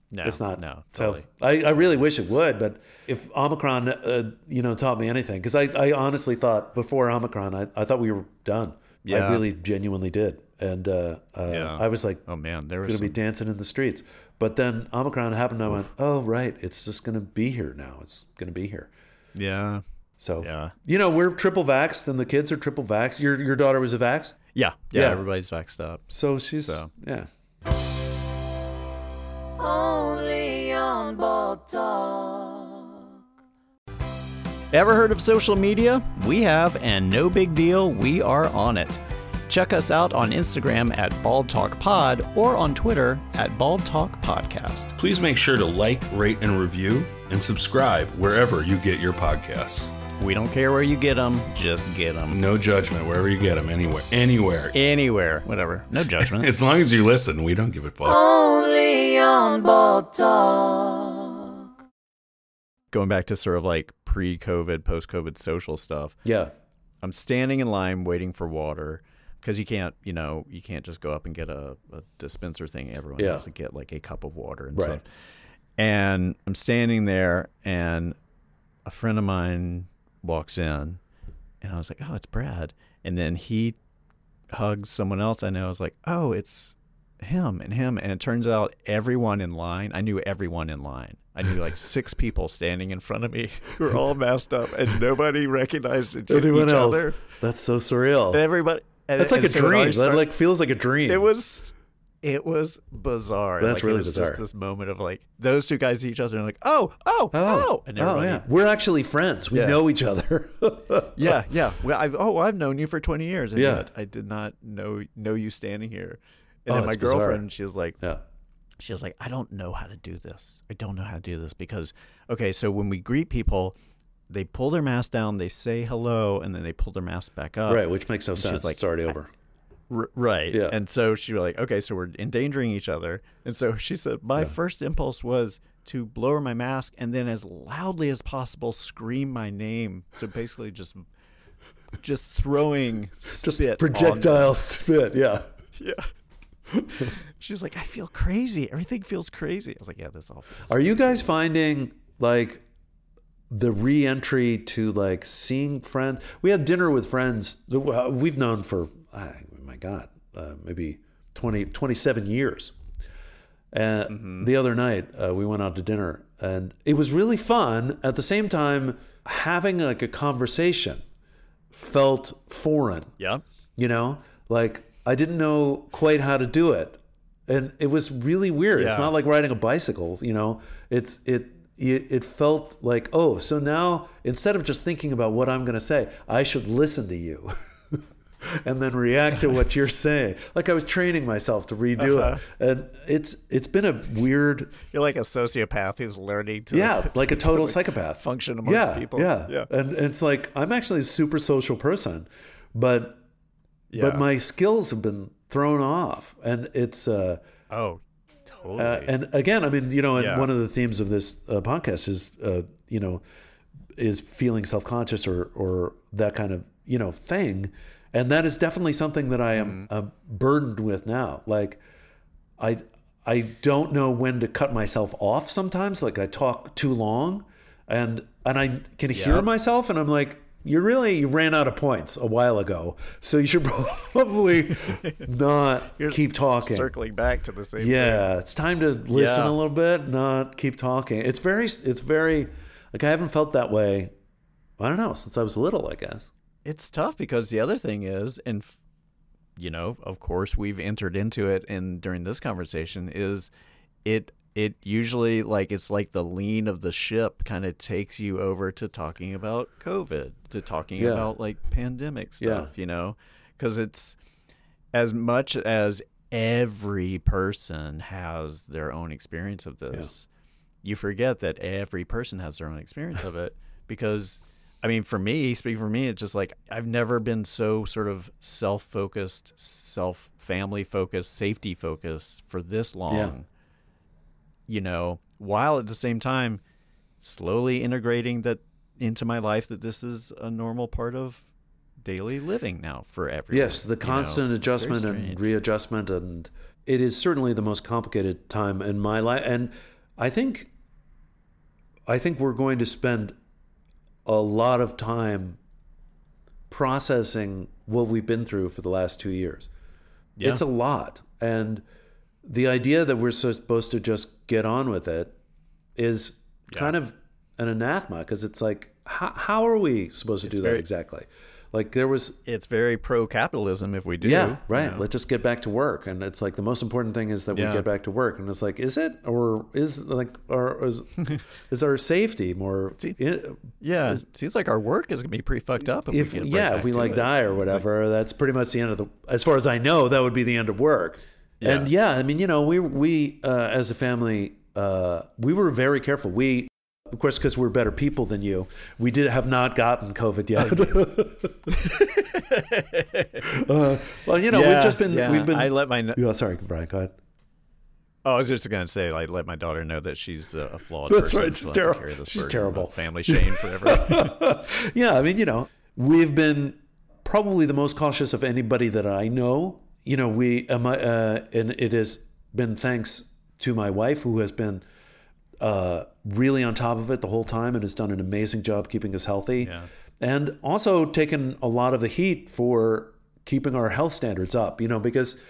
No, It's not. No, So totally. I, I really wish it would, but if Omicron, uh, you know, taught me anything, because I, I honestly thought before Omicron, I, I thought we were done. Yeah. I really genuinely did, and uh, uh, Yeah. I was like, oh man, there was going to be dancing in the streets. But then Omicron happened. And I went, oh right, it's just going to be here now. It's going to be here. yeah, So Yeah. you know, we're triple vaxxed, and the kids are triple vaxxed. Your your daughter was a vax, yeah, yeah. Yeah. Everybody's vaxxed up. so she's So. yeah. Only on Bald Talk. Ever heard of social media? We have, and no big deal, we are on it. Check us out on Instagram at Bald Talk Pod or on Twitter at Bald Talk Podcast. Please make sure to like, rate, and review, and subscribe wherever you get your podcasts. We don't care where you get them, just get them. No judgment wherever you get them, anywhere, anywhere. Anywhere, whatever. No judgment. As long as you listen, we don't give a fuck. Only on Bald Talk. Going back to sort of like pre COVID, post COVID social stuff. Yeah. I'm standing in line waiting for water because you can't, you know, you can't just go up and get a, a dispenser thing. Everyone Yeah. has to get like a cup of water and Right. stuff. And I'm standing there, and a friend of mine walks in, and I was like, "Oh, it's Brad." And then he hugs someone else I know. I was like, "Oh, it's him and him." And it turns out everyone in line, I knew everyone in line. I knew like six people standing in front of me who were all masked up, and nobody recognized each, Anyone each else? other. That's so surreal. Everybody. and- That's like a so dream. That like feels like a dream. it was it was bizarre. That's Like, really it was bizarre. Just this moment of like those two guys see each other and like, oh, oh, oh, oh and oh yeah. We're actually friends. We Yeah. know each other. yeah, yeah. Well, I've oh, I've known you for twenty years. And Yeah. yet I did not know know you standing here. And Oh, then my it's bizarre. girlfriend, she was like, yeah. she was like, I don't know how to do this. I don't know how to do this because, okay, so when we greet people, they pull their mask down, they say hello, and then they pull their mask back up. Right, which makes no sense. like, it's already over. R- right. Yeah. And so she was like, okay, so we're endangering each other. And so she said, my first impulse was to lower my mask and then as loudly as possible scream my name. So basically just just throwing Just projectile spit. Yeah. Yeah. She's like, I feel crazy. Everything feels crazy. I was like, yeah, this all. Are you guys finding like the re-entry to like seeing friends? We had dinner with friends uh, we've known for my god, uh, maybe 20, 27 years. And the other night uh, we went out to dinner, and it was really fun. At the same time, having like a conversation felt foreign. Yeah. You know, like I didn't know quite how to do it, and it was really weird. It's not like riding a bicycle. You know, it's it. It, it felt like oh so now instead of just thinking about what i'm going to say i should listen to you and then react to what you're saying like i was training myself to redo Uh-huh. it and it's it's been a weird You're like a sociopath who's learning to yeah like a total psychopath function amongst yeah, people. yeah Yeah. and it's like i'm actually a super social person but Yeah. but my skills have been thrown off and it's uh oh, totally. uh, and again, I mean, you know, and Yeah. one of the themes of this uh, podcast is, uh, you know, is feeling self conscious or or that kind of you know thing, and that is definitely something that I am Mm-hmm. uh, burdened with now. Like, I I don't know when to cut myself off. Sometimes, like I talk too long, and and I can hear Yep. myself, and I'm like. You really you ran out of points a while ago, so you should probably not keep talking. Circling back to the same. thing. Yeah, it's time to listen Yeah. a little bit, not keep talking. It's very, it's very, like I haven't felt that way. I don't know since I was little. I guess. It's tough because the other thing is, and f- you know, of course, we've entered into it, and during this conversation, is it it usually like it's like the lean of the ship kind of takes you over to talking about COVID, to talking Yeah. about like pandemic Yeah. stuff, you know, because it's as much as every person has their own experience of this, you forget that every person has their own experience of it because I mean for me, speaking for me, it's just like I've never been so sort of self-focused, self family focused, safety focused for this long. You know, while at the same time slowly integrating that into my life that this is a normal part of daily living now for everyone. Yes, the you know? constant adjustment and readjustment, and it is certainly the most complicated time in my life. And I think, I think we're going to spend a lot of time processing what we've been through for the last two years. Yeah. It's a lot, and the idea that we're supposed to just get on with it is kind of an anathema because it's like, how, how are we supposed to do that exactly? Like there was it's very pro capitalism if we do. yeah, you right. know? Let's just get back to work, and it's like the most important thing is that we get back to work. And it's like, is it, or is like, or is, is our safety more? Yeah, it seems like our work is gonna be pretty fucked up if, If we get yeah, if we like it. die or whatever, that's pretty much the end of the. As far as I know, that would be the end of work. And yeah, I mean, you know, we we uh, as a family, uh, we were very careful. We. Of course, because we're better people than you, we did have not gotten COVID yet. uh, well, you know, we've just been, yeah. we've been. I let my. kn- yeah, sorry, Brian. Go ahead. Oh, I was just gonna say, like, let my daughter know that she's a, a flawed That's person. right, she's so terrible. She's terrible. Family shame forever. yeah, I mean, you know, we've been probably the most cautious of anybody that I know. You know, we um, uh, and it has been thanks to my wife who has been uh, really on top of it the whole time and has done an amazing job keeping us healthy, Yeah. and also taken a lot of the heat for keeping our health standards up. You know, because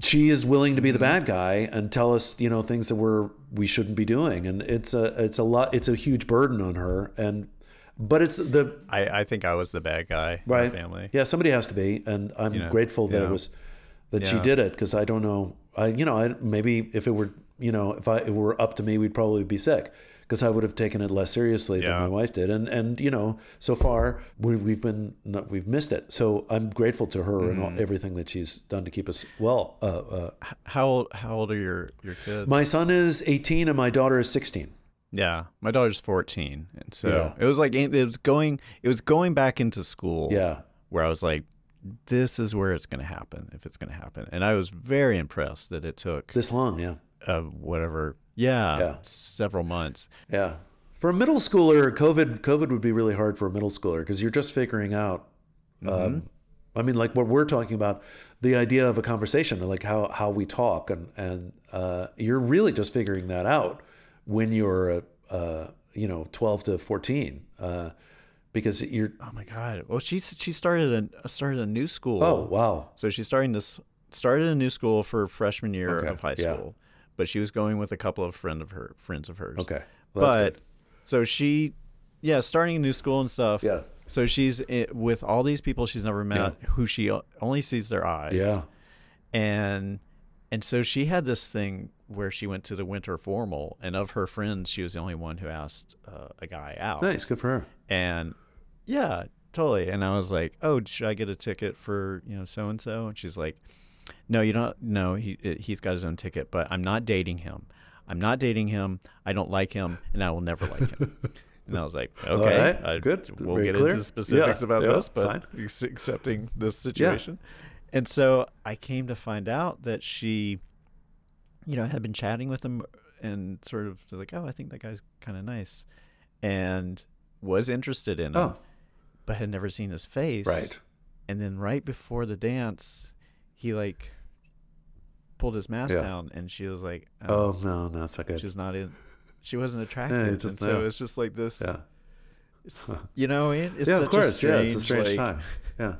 she is willing to be the bad guy and tell us you know things that we're we shouldn't be doing and it's a it's a lot it's a huge burden on her and but it's the I, I think I was the bad guy in right family. yeah somebody has to be and i'm know, grateful that yeah. it was that she did it because i don't know i you know I, maybe if it were you know if i if it were up to me we'd probably be sick because i would have taken it less seriously than my wife did and and you know so far we, we've been not, we've missed it so i'm grateful to her and all, Mm. everything that she's done to keep us well uh, uh, How old? How old are your your kids? my son is 18 and my daughter is 16 yeah, my daughter's fourteen, and so Yeah. it was like it was going. It was going back into school. yeah where I was like, this is where it's going to happen if it's going to happen, and I was very impressed that it took this long yeah uh, whatever. Yeah, Yeah. several months. Yeah. For a middle schooler, COVID COVID would be really hard for a middle schooler because you're just figuring out. Um, I mean, like what we're talking about, the idea of a conversation, like how how we talk, and and uh, you're really just figuring that out when you're uh, you know 12 to 14, uh, because you're. Oh my god! Well, she's she started a started a new school. Oh wow. So she's starting this started a new school for freshman year Okay, of high school yeah. But she was going with a couple of friend of her friends of hers. Okay. Well, but good. so she, yeah, starting a new school and stuff. Yeah. So she's with all these people she's never met, who she only sees their eyes. Yeah. and and so she had this thing where she went to the winter formal, and of her friends, she was the only one who asked uh, a guy out. Nice. Good for her. And yeah, totally. And I was like, "Oh, should I get a ticket for you know so and so?" And she's like, "No, you don't. No, he uh, he's got his own ticket, but I'm not dating him. I'm not dating him. I don't like him, and I will never like him." And I was like, "Okay, right. I- Good. We'll Very get clear. into specifics Yeah. about Yeah. this, but ex- accepting this situation." Yeah. And so I came to find out that she, you know, had been chatting with him and sort of like, "Oh, I think that guy's kind of nice," and was interested in him Oh, but had never seen his face. right. And then right before the dance, he like pulled his mask Yeah. down, and she was like, "Oh, Oh no, no, it's not good. she's not in." She wasn't attractive, it's just- and so yeah. it's just like this. yeah. it's- you know, it, it's yeah, such of course. A yeah, it's a strange, strange like- time. Yeah.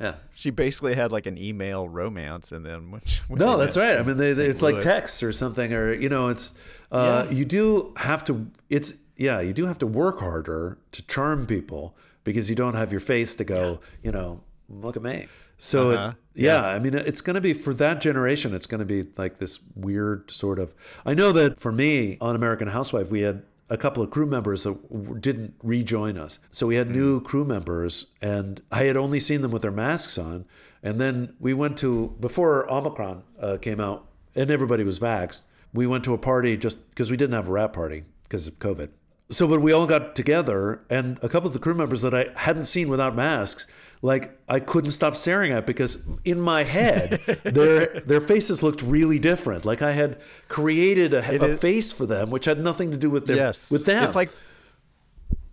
Yeah. She basically had like an email romance, and then when, she- when No, that's right. I mean, they, they- it's like text or something, or you know, it's uh, Yeah. you do have to. It's yeah, you do have to work harder to charm people because you don't have your face to go. You know, look at me. So Uh-huh. yeah, I mean, it's going to be for that generation. It's going to be like this weird sort of. I know that for me on American Housewife, we had a couple of crew members that didn't rejoin us. So we had new crew members, and I had only seen them with their masks on. And then we went to before Omicron uh, came out, and everybody was vaxxed. We went to a party just because we didn't have a wrap party because of COVID. So when we all got together, and a couple of the crew members that I hadn't seen without masks, like I couldn't stop staring at because in my head their their faces looked really different. Like I had created a, a is- face for them, which had nothing to do with their Yes, with them. It's like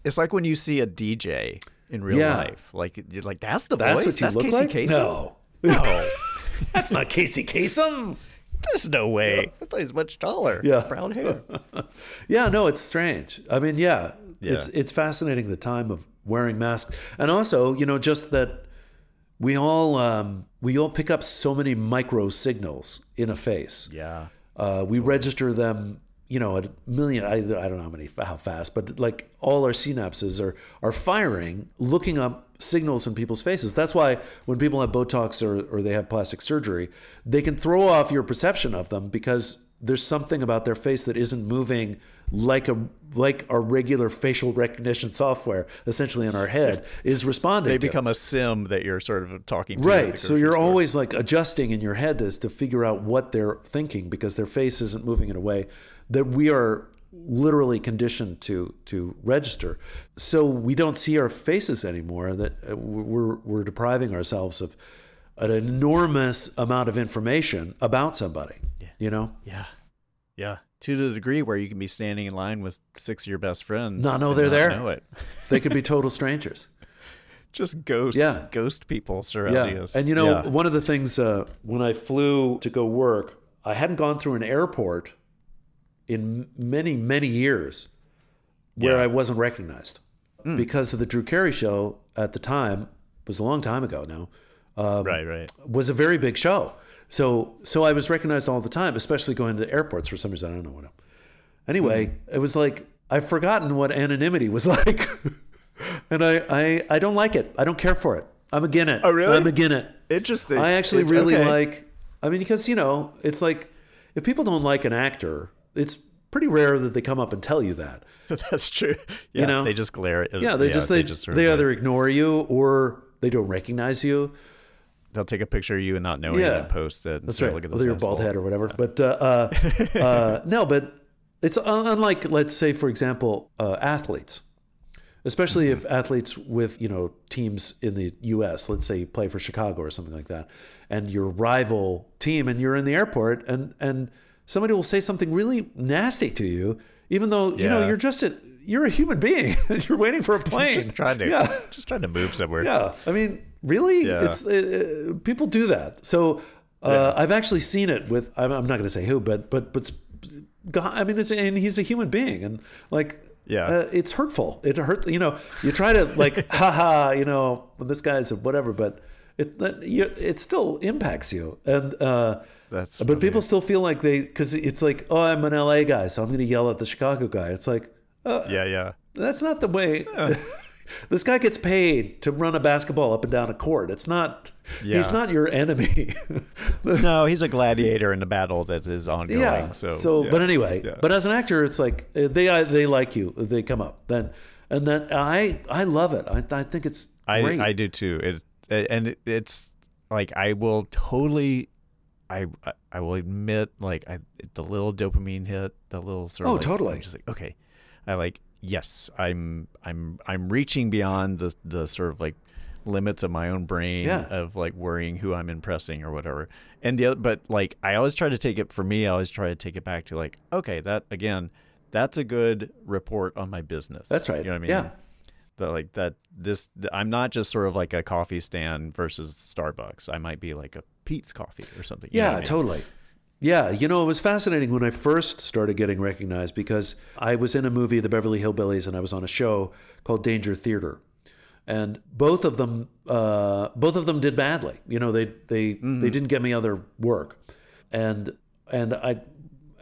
it's like when you see a DJ in real Yeah. life. Like you're like that's the that's voice. what you that's look Casey like. Kasem? No, no, that's not Casey Kasem. there's no way. I thought he's much taller. Yeah. brown hair. Yeah, no, it's strange. I mean, yeah, Yeah. it's it's fascinating the time of wearing masks, and also, you know, just that we all um, we all pick up so many micro signals in a face. yeah, Uh, we register them, you know, a million. I, I don't know how many how fast, but like all our synapses are are firing, looking up signals in people's faces. That's why when people have Botox or or they have plastic surgery, they can throw off your perception of them because there's something about their face that isn't moving like a like our regular facial recognition software, essentially in our head, is responding. they to. become a sim that you're sort of talking to. Right. So you're store. always like adjusting in your head as to figure out what they're thinking because their face isn't moving in a way that we are literally conditioned to to register. So we don't see our faces anymore. That uh, we're we're depriving ourselves of an enormous amount of information about somebody. You know. Yeah, yeah. To the degree where you can be standing in line with six of your best friends, Not know they're there. Know it. They could be total strangers. Just ghost, Yeah. ghost people surrounding Yeah. us. And you know, Yeah. one of the things uh, when I flew to go work, I hadn't gone through an airport in many, many years where Yeah. I wasn't recognized because of the Drew Carey show at the time it was a long time ago now right, right. was a very big show. So so I was recognized all the time, especially going to airports for some reason. I don't know what. Anyway, Hmm. it was like I've forgotten what anonymity was like, and I, I I don't like it. I don't care for it. I'm again it. Oh, really? I'm again it. Interesting. I actually really okay. like. I mean, because you know, it's like if people don't like an actor, it's pretty rare that they come up and tell you that. That's true. Yeah, know? they just glare at. You. Yeah, they just they, they, of, like- either ignore you or they don't recognize you. They'll take a picture of you and not knowing it Yeah. and post it. and That's say, right. Look at Whether you're bald head or whatever. But uh, uh, uh, no, but it's unlike, let's say, for example, uh, athletes, especially if athletes with you know teams in the U.S. Let's say you play for Chicago or something like that, and your rival team, and you're in the airport, and and somebody will say something really nasty to you, even though you know you're just a you're a human being. you're waiting for a plane. Just trying to, Yeah. just trying to move somewhere. Yeah, I mean, really, Yeah. it's uh, uh, people do that. So uh, I've actually seen it with. I'm, I'm not going to say who, but but but God, I mean, it's and he's a human being, and like. Yeah. uh, it's hurtful. It hurt. You know, you try to like, haha. You know, this guy's a whatever, but it it still impacts you, and uh, That's but funny. people still feel like they because it's like, oh, I'm an LA guy, so I'm going to yell at the Chicago guy. It's like, uh, Yeah, yeah. that's not the way. this guy gets paid to run a basketball up and down a court. It's not. He's not your enemy. No, he's a gladiator in the battle that is ongoing. yeah. So, yeah. but anyway, Yeah. but as an actor, it's like uh, they uh, they like you. They come up then, and then I I love it. I I think it's I great. I do too. It and it's like I will totally. I I will admit like I the little dopamine hit the little sort of Oh, like, totally. I'm just like okay, I like yes I'm I'm I'm reaching beyond the the sort of like limits of my own brain Yeah. of like worrying who I'm impressing or whatever. And the other, but like I always try to take it for me. I always try to take it back to like okay that again that's a good report on my business. That's right. You know what I mean? Yeah. that like that this I'm not just sort of like a coffee stand versus Starbucks. I might be like a Peet's coffee or something. you know Yeah, I mean? totally. Yeah, you know, it was fascinating when I first started getting recognized because I was in a movie, The Beverly Hillbillies, and I was on a show called Danger Theater, and both of them, uh, both of them did badly. You know, they they they didn't get me other work, and and I,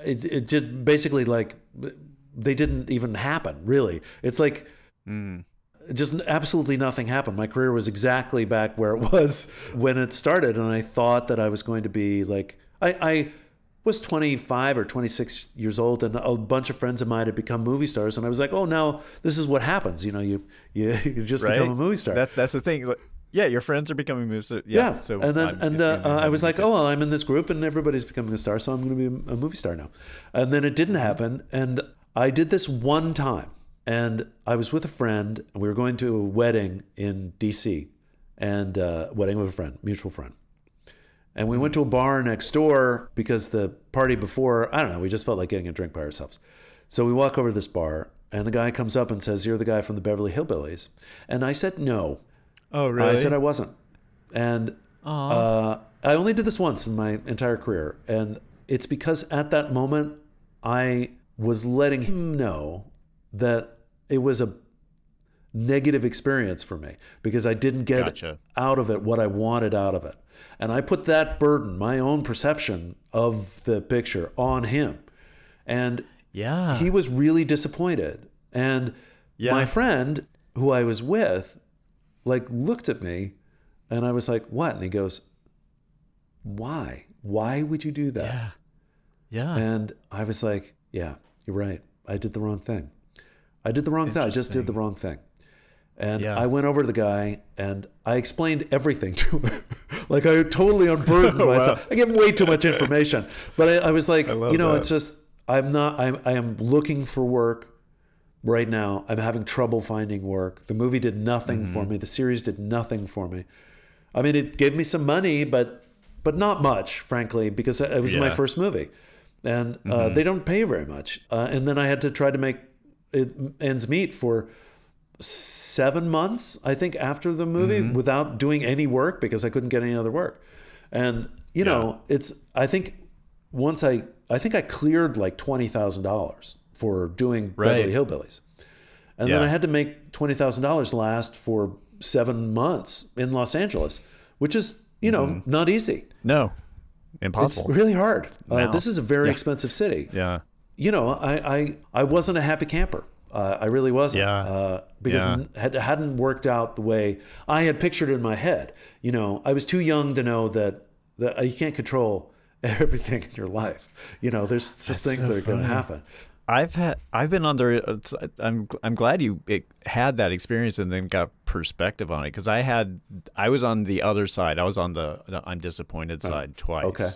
it it did basically like they didn't even happen. Really, it's like just absolutely nothing happened. My career was exactly back where it was when it started, and I thought that I was going to be like I, I was 25 or 26 years old, and a bunch of friends of mine had become movie stars, and I was like, oh, now this is what happens. You know, you you, you just Right. become a movie star. That, that's the thing. Yeah, your friends are becoming movie stars Yeah. yeah. So and then I'm and uh, uh, I was like, oh, well, I'm in this group, and everybody's becoming a star, so I'm going to be a movie star now. And then it didn't happen, and I did this one time, and I was with a friend, and we were going to a wedding in D.C. and uh, wedding with a friend, mutual friend. And we went to a bar next door because the party before, I don't know, we just felt like getting a drink by ourselves. So we walk over to this bar, and the guy comes up and says, You're the guy from the Beverly Hillbillies. And I said, No. oh really? I said I wasn't. And uh, I only did this once in my entire career. And it's because at that moment, I was letting him know that it was a negative experience for me because I didn't get Gotcha. out of it what I wanted out of it. And I put that burden, my own perception of the picture, on him. And yeah. he was really disappointed. And Yeah. my friend who I was with, like, looked at me and I was like, what? And he goes, why? Why would you do that? yeah. Yeah. And I was like, yeah, you're right. I did the wrong thing. I did the wrong thing. I just did the wrong thing. And Yeah. I went over to the guy and I explained everything to him. like I totally unburdened myself. I gave him way too much information. But I, I was like, love you know, that. it's just I'm not I'm I am looking for work right now. I'm having trouble finding work. The movie did nothing for Mm-hmm. me. The series did nothing for me. I mean, it gave me some money, but but not much, frankly, because it was my Yeah. Mm-hmm. first movie, and uh, they don't pay very much. Uh, and then I had to try to make it ends meet for seven months, I think, after the movie, Mm-hmm. without doing any work because I couldn't get any other work. And you know, it's I think once I I think I cleared like twenty thousand dollars for doing Beverly Hillbillies. And then I had to make twenty thousand dollars last for seven months in Los Angeles, which is you know Mm-hmm. not easy. no. Impossible. It's really hard. Uh, this is a very expensive city. yeah. You know, I I, I wasn't a happy camper. Uh, I really wasn't. Yeah. Uh, because Yeah. had, hadn't worked out the way I had pictured it in my head. You know, I was too young to know that that you can't control everything in your life. You know, there's just things so that are going to happen. I've had I've been under I'm I'm glad you had that experience and then got perspective on it because I had I was on the other side I was on the, I'm disappointed side twice. Oh, okay.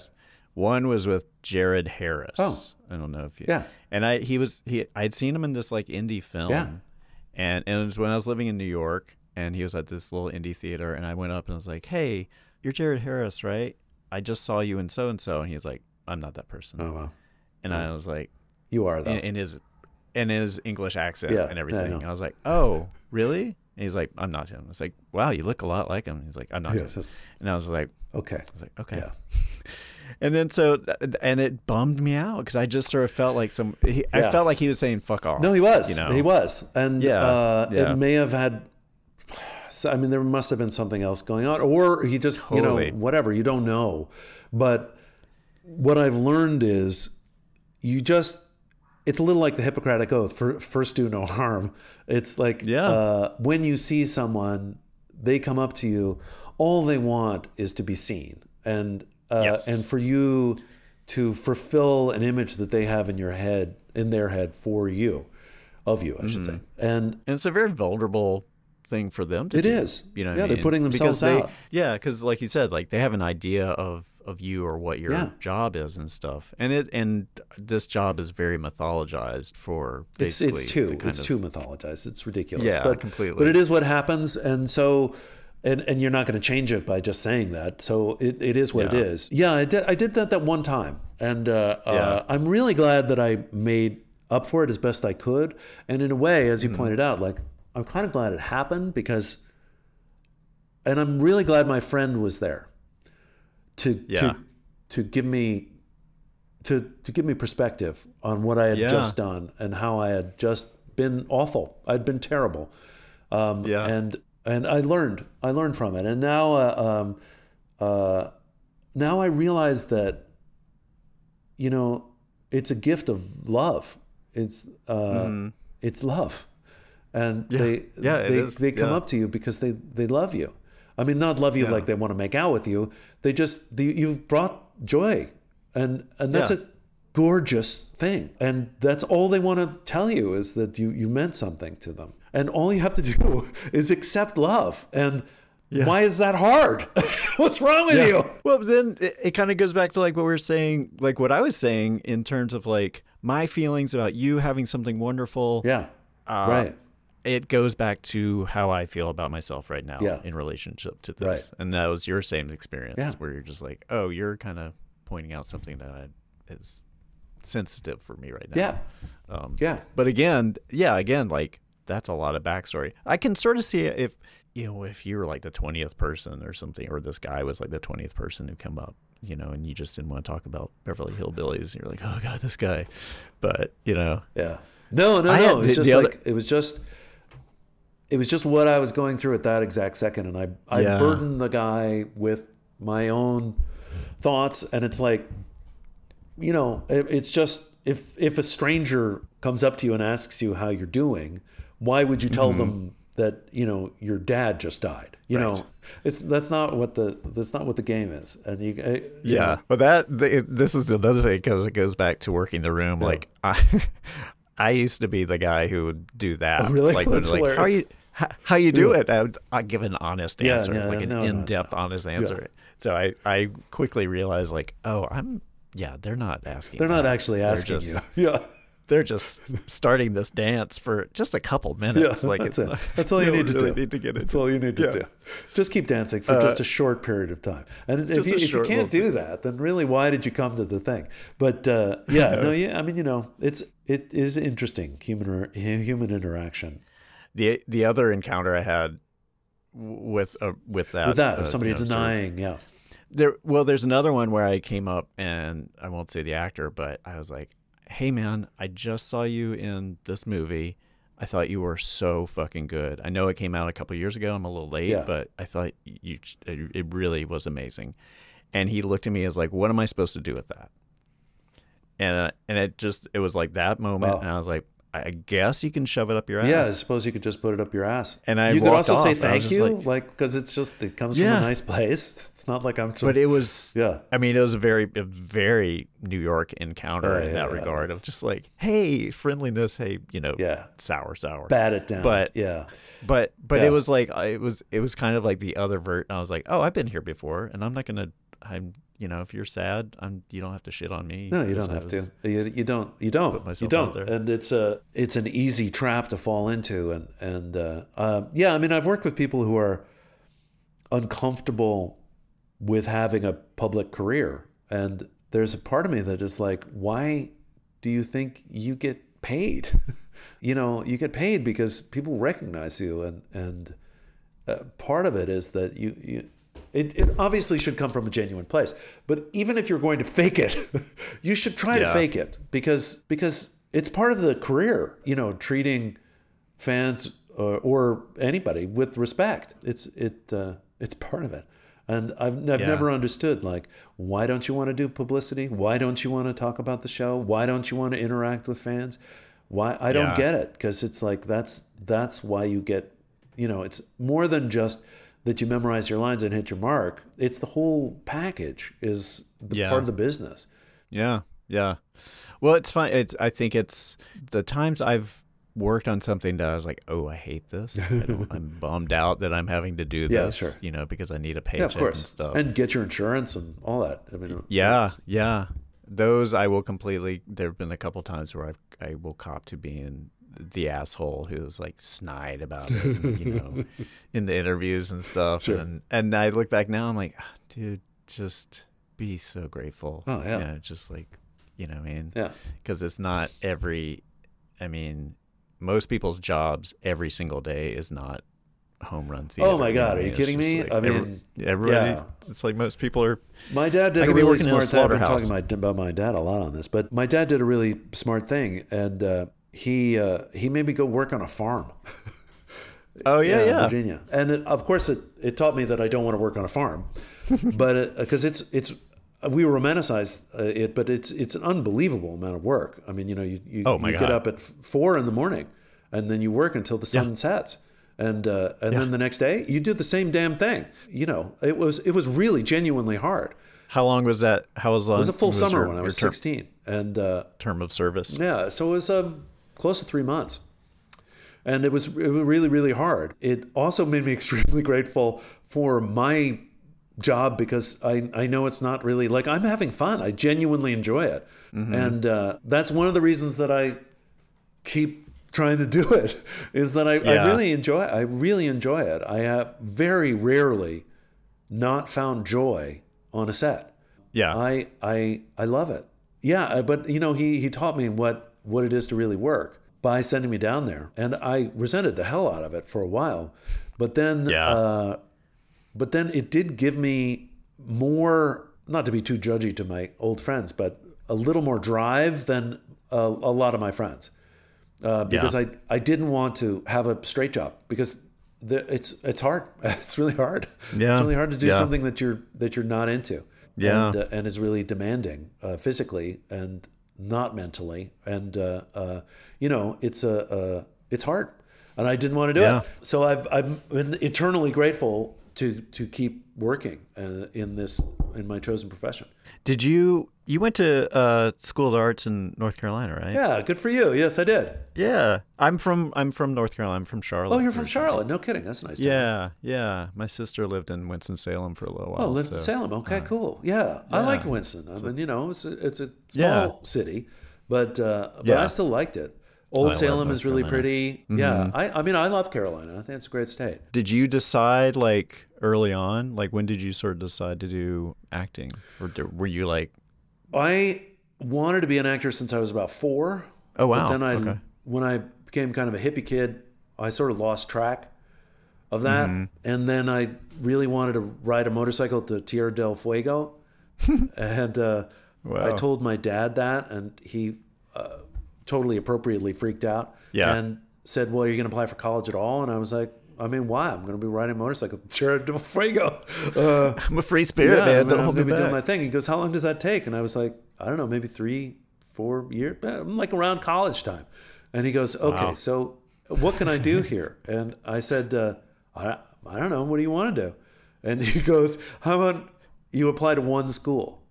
One was with Jared Harris. Oh. I don't know if you Yeah. And I he was he I'd seen him in this like indie film. Yeah. And and it was when I was living in New York and he was at this little indie theater and I went up and I was like, "Hey, you're Jared Harris, right? I just saw you in so and so." And he was like, "I'm not that person." Oh wow. And I was like, you are though. in, in his in his English accent Yeah, and yeah, I everything. I was like, "Oh, really?" And he's like, "I'm not him." I was like, "Wow, you look a lot like him." He's like, "I'm not Yeah, him." it's And I was like, okay. "I was like, okay." Yeah. And then so and it bummed me out because I just sort of felt like some. He, I felt like he was saying "fuck off." No, he was. You know? he was, and Yeah, uh, yeah. it may have had I mean, there must have been something else going on, or he just, you know, whatever. You don't know. But what I've learned is, you just. It's a little like the Hippocratic Oath. For, first, do no harm. It's like Yeah. uh, when you see someone, they come up to you. All they want is to be seen, and uh, Yes. and for you to fulfill an image that they have in your head, in their head, for you, of you, I should say. And And it's a very vulnerable thing for them to It do. is. You know, Yeah, I they're mean? putting Because themselves they- out. Yeah, because like you said, like they have an idea of of you or what your Yeah. job is and stuff. And it and this job is very mythologized for it's basically it's too it's of- too mythologized. It's ridiculous. Yeah, but, completely. But it is what happens, and so. And, and you're not going to change it by just saying that. So it, it is what it Yeah. is. Yeah, I did, I did that that one time. And uh, uh, I'm really glad that I made up for it as best I could. And in a way, as you Mm-hmm. pointed out, like I'm kind of glad it happened because, and I'm really glad my friend was there to Yeah. to to give me to to give me perspective on what I had Yeah. just done and how I had just been awful. I'd been terrible, um, Yeah. and and I learned. I learned from it, and now uh, um, uh, now I realize that you know it's a gift of love. It's uh, it's love, and they Mm-hmm. Yeah, they they come Yeah. up to you because they they love you. I mean, not love you Yeah. like they want to make out with you. They just they, you've brought joy, and and that's Yeah. a gorgeous thing. And that's all they want to tell you is that you you meant something to them. And all you have to do is accept love. And why is that hard? What's wrong with you? Well, then it, it kind of goes back to like what we are saying, like what I was saying in terms of like my feelings about you having something wonderful. Yeah. Uh, right. It goes back to how I feel about myself right now Yeah. in relationship to this. Right. And that was your same experience Yeah. where you're just like, oh, you're kind of pointing out something that I, is sensitive for me right now. Yeah. Um, Yeah. But again, yeah, again, like that's a lot of backstory. I can sort of see it if you know if you were like the twentieth person or something, or this guy was like the twentieth person who come up, you know, and you just didn't want to talk about Beverly Hillbillies. And you're like, oh god, this guy. But you know, Yeah. No, no, I no. had It was just other- like it was just it was just what I was going through at that exact second. And I I Yeah. burdened the guy with my own thoughts and it's like you know, it, it's just if if a stranger comes up to you and asks you how you're doing, why would you tell Mm-hmm. them that, you know, your dad just died? You know, it's that's not what the that's not what the game is. And you, uh, you yeah. know, But that th- this is another thing because it goes back to working the room. Like I, I used to be the guy who would do that. Oh, really? Like, like how you how, how you do it? I I give an honest answer, yeah, like an no, no, in-depth, honest answer. So I I quickly realized like, oh, I'm yeah, they're not asking. they're not actually asking just- you. Yeah. They're just starting this dance for just a couple minutes. Yeah, like that's it's it. not- That's all you, need to really do. Need to get that's all you need to Yeah. Uh, do. Just keep dancing for just a short period of time. And if you, if you can't do that, then really, why did you come to the thing? But uh, yeah, no, yeah. I mean, you know, it's it is interesting human human interaction The the other encounter I had with uh, with that with that uh, of somebody you know, sort of- denying. Yeah, there well there's another one where i came up and i won't say the actor but i was like hey man i just saw you in this movie. I thought you were so fucking good. I know it came out a couple years ago. I'm a little late Yeah. but i thought you it it really was amazing. And he looked at me as like what am i supposed to do with that? And uh, and it just it was like that moment Wow. and i was like i guess you can shove it up your ass yeah. I suppose you could just put it up your ass. And I you could also off, say and I was thank you, like- like because it's just it comes from a nice place. It's not like I'm. Some, but it was Yeah. i mean it was a very a very new york encounter Yeah, in that yeah, regard of just like hey friendliness hey you know Yeah. sour sour bat it down. But- yeah, but but Yeah. it was like it was it was kind of like the other vert i was like oh i've been here before and i'm not gonna i'm you know if you're sad i'm you don't have to shit on me No, you don't have to. You, you don't. You don't. You don't. And it's a it's an easy trap to fall into. And and uh, uh, yeah, I mean, I've worked with people who are uncomfortable with having a public career, and there's a part of me that is like, why do you think you get paid? you know, you get paid because people recognize you, and and uh, part of it is that you, you it, it obviously should come from a genuine place but even if you're going to fake it you should try to fake it because because it's part of the career you know treating fans or, or anybody with respect. It's it uh, it's part of it. And I've, I've Yeah. never understood like why don't you want to do publicity? Why don't you want to talk about the show? Why don't you want to interact with fans? Why I don't Yeah. get it because it's like that's that's why you get you know it's more than just that you memorize your lines and hit your mark. It's the whole package is the Yeah. part of the business. Yeah, yeah. Well, it's fine. It's I think it's the times I've worked on something that I was like, oh, I hate this. I I'm bummed out that I'm having to do this. Yeah, sure. You know, because I need a paycheck Yeah, of course. and stuff. And get your insurance and all that. I mean, yeah, yeah. Those I will completely. There have been a couple times where I've I will cop to being the asshole who's like snide about it, and, you know, in the interviews and stuff. Sure. And and I look back now, I'm like, "Ah, dude, just be so grateful. Oh, yeah. You know, just like, you know, man. Yeah. because it's not every i mean most people's jobs every single day is not home runs Oh either, my you know God, are you kidding me? I like every- mean, everybody yeah. it's like most people are My dad did a really working in a smart thing. I've been talking about my dad a lot on this, but my dad did a really smart thing, and uh, he uh, he made me go work on a farm. oh yeah in yeah, Virginia, and it, of course it, it taught me that I don't want to work on a farm, but because it's it's we romanticize uh, it, but it's it's an unbelievable amount of work. I mean, you know, you you, Oh, you get up at four in the morning, and then you work until the sun sets. And uh, and then the next day you do the same damn thing. You know, it was it was really genuinely hard. how long was that how was long It was a full summer your, when I was term, 16, and uh, term of service yeah, so it was um, close to three months, and it was, it was really really hard. It also made me extremely grateful for my job because I I know it's not really like I'm having fun. I genuinely enjoy it, Mm-hmm. and uh, that's one of the reasons that I keep trying to do it is that I, I really enjoy I really enjoy it. I have very rarely not found joy on a set. yeah I I I love it. Yeah, but you know, he he taught me what what it is to really work by sending me down there, and I resented the hell out of it for a while, but then Yeah. uh, but then it did give me more not to be too judgy to my old friends, but a little more drive than a, a lot of my friends uh, because Yeah. I I didn't want to have a straight job because the, it's it's hard. It's really hard. Yeah. It's really hard to do Yeah. something that you're that you're not into. Yeah. And, uh, and is really demanding uh, physically and not mentally. And uh, uh, you know, it's a uh, it's hard. And I didn't want to do Yeah. it. So I've I've been eternally grateful to to keep working uh, in this in my chosen profession. did you you went to uh school of the arts in north carolina right Yeah, good for you. Yes, I did. yeah i'm from i'm from north carolina i'm from charlotte Oh, you're from. Charlotte. No kidding. That's a nice. town. yeah yeah my sister lived in winston-salem for a little while Oh, lived in Salem. Okay, cool. Yeah, I liked Winston. I mean, you know, it's a, it's a small Yeah. city, but uh, but Yeah. I still liked it. Old Salem is really Carolina. Mm-hmm. pretty. Yeah, I, I mean, I love Carolina. I think it's a great state. Did you decide like early on? Like when did you sort of decide to do acting, or were you like, I wanted to be an actor since I was about four. Oh, wow. But then I, Okay. when I became kind of a hippie kid, I sort of lost track of that, Mm-hmm. and then I really wanted to ride a motorcycle to Tierra del Fuego, and uh, I told my dad that, and he uh, totally appropriately freaked out. Yeah. And said, "Well, are you going to apply for college at all?" And I was like, "I mean, why? I'm going to be riding a motorcycle del Fuego." Uh, "I'm a free spirit, yeah, man. Don't I'm hold me be doing my thing. He goes, "How long does that take?" And I was like, "I don't know, maybe three, four years, I'm like around college time." And he goes, "Okay, Wow. so what can I do here?" And I said, uh, I, "I don't know. What do you want to do?" And he goes, "How about you apply to one school?"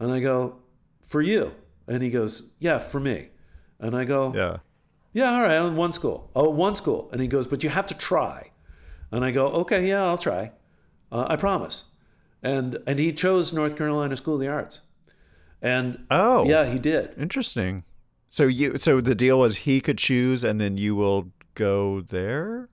And I go, "For you?" And he goes, "Yeah, for me." And I go, Yeah. yeah, all right, one school. Oh, one school. And he goes, but you have to try. And I go, okay, yeah, I'll try. Uh, I promise. And and he chose North Carolina School of the Arts. And Oh. yeah, he did. Interesting. So you, so the deal was he could choose, and then you will go there.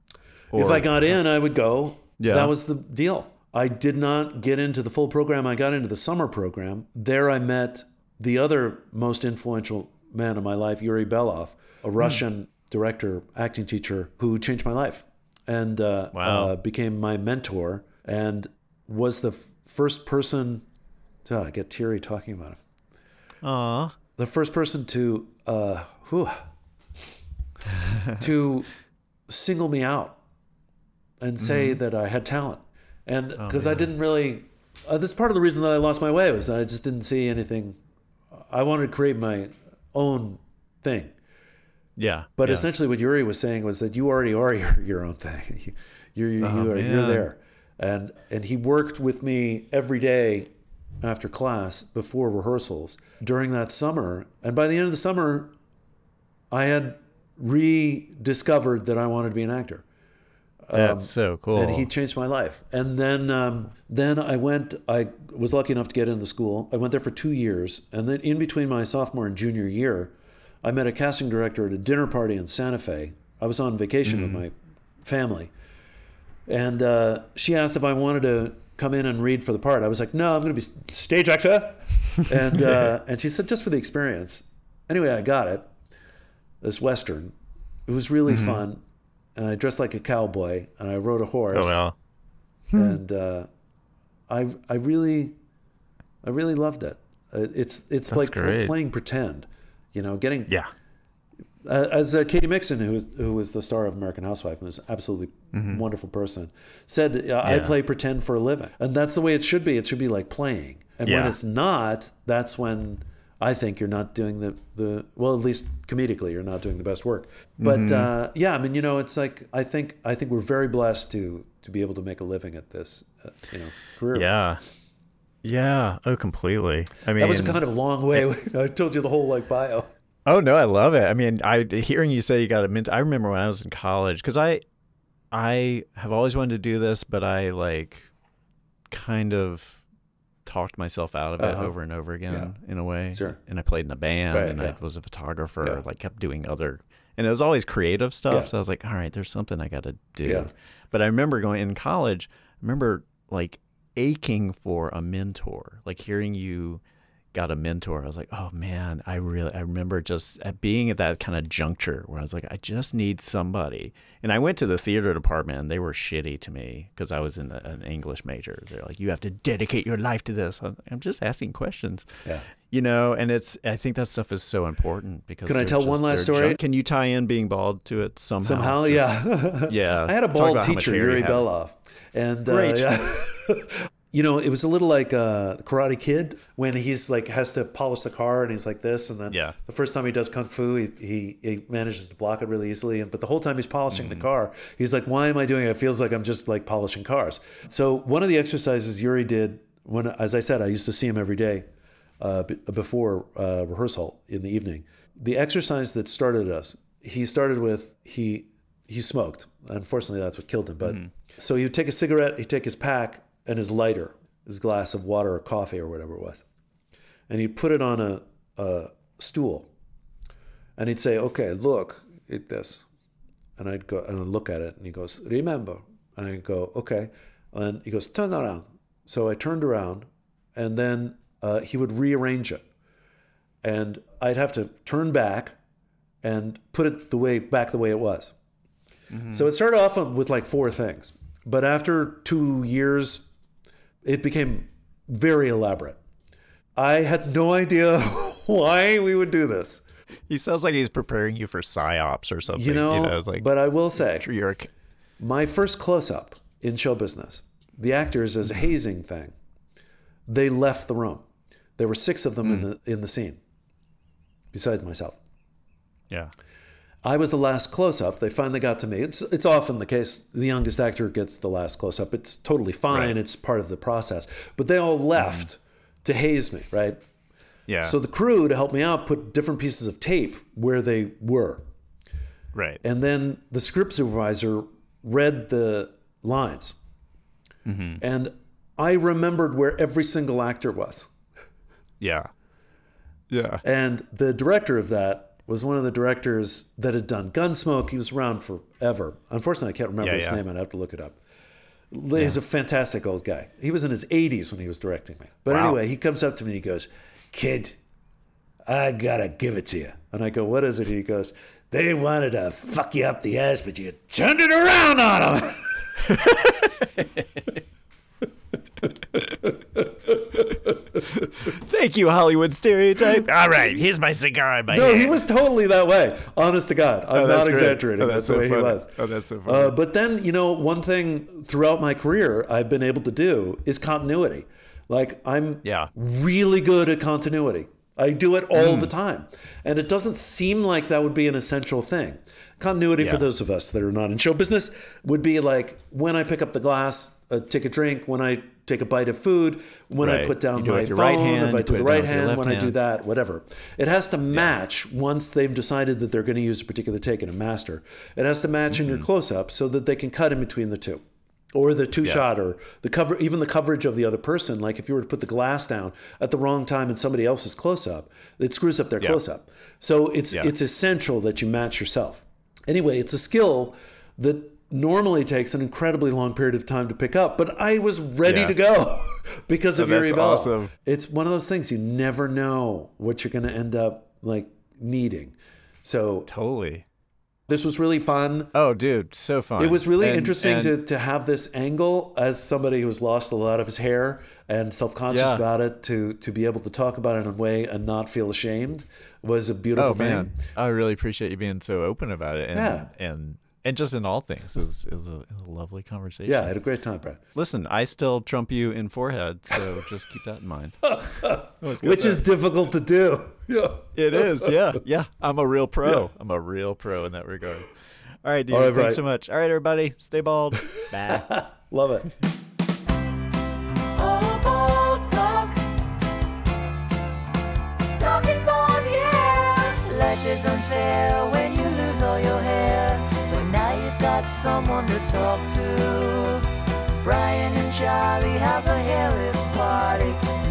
if I got in, I would go. Yeah. That was the deal. I did not get into the full program. I got into the summer program. There I met the other most influential man in my life, Yuri Belov, a Hmm. Russian director, acting teacher who changed my life and uh, Wow. uh, became my mentor and was the f- first person to, I get teary talking about him. Aw. The first person to, uh, whew, to single me out and say that I had talent. And because I didn't really, uh, that's part of the reason that I lost my way was that I just didn't see anything. I wanted to create my own thing. Yeah. But yeah. essentially, what Yuri was saying was that you already are your, your own thing. You, you're, you Oh, are, you're there. And, and he worked with me every day after class before rehearsals during that summer. And by the end of the summer, I had rediscovered that I wanted to be an actor. That's so cool. And he changed my life. And then, um, then I went. I was lucky enough to get into the school. I went there for two years, and then in between my sophomore and junior year, I met a casting director at a dinner party in Santa Fe. I was on vacation with my family, and uh, she asked if I wanted to come in and read for the part. I was like, "No, I'm going to be stage actor," and uh, and she said, "Just for the experience." Anyway, I got it. This western. It was really fun, and I dressed like a cowboy, and I rode a horse oh well. and uh, I I really I really loved it. Uh, It's it's like great. playing pretend, you know, getting Yeah. uh, as uh, Katy Mixon, who was who was the star of American Housewife and was an absolutely wonderful person, said, uh, "I Mm-hmm. Yeah. play pretend for a living," and that's the way it should be. It should be like playing, and when it's not, that's when I think you're not doing the the well, at least comedically, you're not doing the best work. But Mm-hmm. uh, yeah, I mean, you know, it's like I think I think we're very blessed to to be able to make a living at this, uh, you know, career. Yeah. Yeah. Oh, completely. I mean, That was a kind of a long way. I told you the whole like bio. Oh no, I love it. I mean, I hearing you say you got a mint. I remember when I was in college because I, I have always wanted to do this, but I like, kind of, talked myself out of it Uh-huh. over and over again in a way. Sure. And I played in a band, Right, and yeah. I was a photographer. Yeah. Like kept doing other, and it was always creative stuff. Yeah. So I was like, all right, there's something I got to do. Yeah. But I remember going in college. I remember like aching for a mentor, like hearing you got a mentor. I was like, oh man, I really, I remember just at being at that kind of juncture where I was like, I just need somebody. And I went to the theater department and they were shitty to me because I was in a, an English major. They're like, you have to dedicate your life to this. I'm I'm just asking questions. Yeah. You know, and it's, I think that stuff is so important because. Can I tell one last story? ju- Can you tie in being bald to it somehow? Somehow, Just- yeah. Yeah. I had a bald about how much teacher, Yuri. Belov, and uh, Great. yeah. you know, it was a little like uh, Karate Kid when he's like has to polish the car and he's like this, and then Yeah. the first time he does kung fu, he, he he manages to block it really easily, and but the whole time he's polishing Mm-hmm. the car, he's like, "Why am I doing it? It feels like I'm just like polishing cars." So one of the exercises Yuri did when, as I said, I used to see him every day uh, before uh, rehearsal in the evening. The exercise that started us, he started with he he smoked. Unfortunately, that's what killed him. But so he would take a cigarette, he'd take his pack and his lighter, his glass of water or coffee or whatever it was, and he'd put it on a, a stool, and he'd say, "Okay, look at this," and I'd go and I'd look at it, and he goes, "Remember," and I go, "Okay," and he goes, "Turn around." So I turned around, and then uh, he would rearrange it, and I'd have to turn back and put it the way back the way it was. So it started off with like four things, but after two years, it became very elaborate. I had no idea why we would do this, He sounds like he's preparing you for psyops or something. you know. it's like, but I will say, my first close up in show business, the actors as a hazing thing, they left the room. There were six of them in hmm. the in the scene, besides myself. yeah. I was the last close up. They finally got to me. It's it's often the case. The youngest actor gets the last close up. It's totally fine. Right. It's part of the process. But they all left mm-hmm. to haze me, right? Yeah. So the crew to help me out put different pieces of tape where they were. right. And then the script supervisor read the lines. Mm-hmm. And I remembered where every single actor was. yeah. Yeah. And the director of that was one of the directors that had done Gunsmoke. He was around forever. Unfortunately, I can't remember Yeah, his yeah. name. I'd have to look it up. He's a fantastic old guy. He was in his 80s when he was directing me. But Wow. anyway, he comes up to me and he goes, Kid, I gotta give it to you. And I go, What is it? He goes, They wanted to fuck you up the ass, but you turned it around on them. Thank you, Hollywood stereotype. All right, here's my cigar in my No, hand. he was totally that way. Honest to God, I'm Oh, not exaggerating. Oh, that's that's the so way funny. he was. Oh, that's so funny. Uh, but then, you know, one thing throughout my career I've been able to do is continuity. Like I'm Yeah. really good at continuity. I do it all Hmm. the time, and it doesn't seem like that would be an essential thing. Continuity for those of us that are not in show business would be like when I pick up the glass, uh, take a drink, when I take a bite of food, when I put down You do it my phone, right hand, if I do the right down with your hand, when I do that, whatever. It has to match once they've decided that they're going to use a particular take in a master. It has to match in your Mm-hmm. close up so that they can cut in between the two. Or the two shot, or the cover, even the coverage of the other person. Like if you were to put the glass down at the wrong time in somebody else's close up, it screws up their Yeah. close up. So it's Yeah. it's essential that you match yourself. Anyway, it's a skill that normally takes an incredibly long period of time to pick up, but I was ready Yeah. to go because of Oh, Yuri Bell. awesome. It's one of those things you never know what you're going to end up like needing. So Totally. this was really fun. Oh, dude, so fun. It was really And- interesting and- to, to have this angle as somebody who's lost a lot of his hair and self-conscious Yeah. about it to to be able to talk about it in a way and not feel ashamed was a beautiful Oh thing. man, I really appreciate you being so open about it. And, Yeah. and and just in all things, it was, it was, a, it was a lovely conversation. Yeah, I had a great time, Brad. Listen, I still trump you in forehead, so just keep that in mind. Which that. is difficult to do. Yeah. It is, yeah, yeah. I'm a real pro. I'm a real pro in that regard. All right, dude. All right, thanks right. so much. All right, everybody, stay bald. Bye. Love it. Someone to talk to. Brian and Charlie have a hairless party.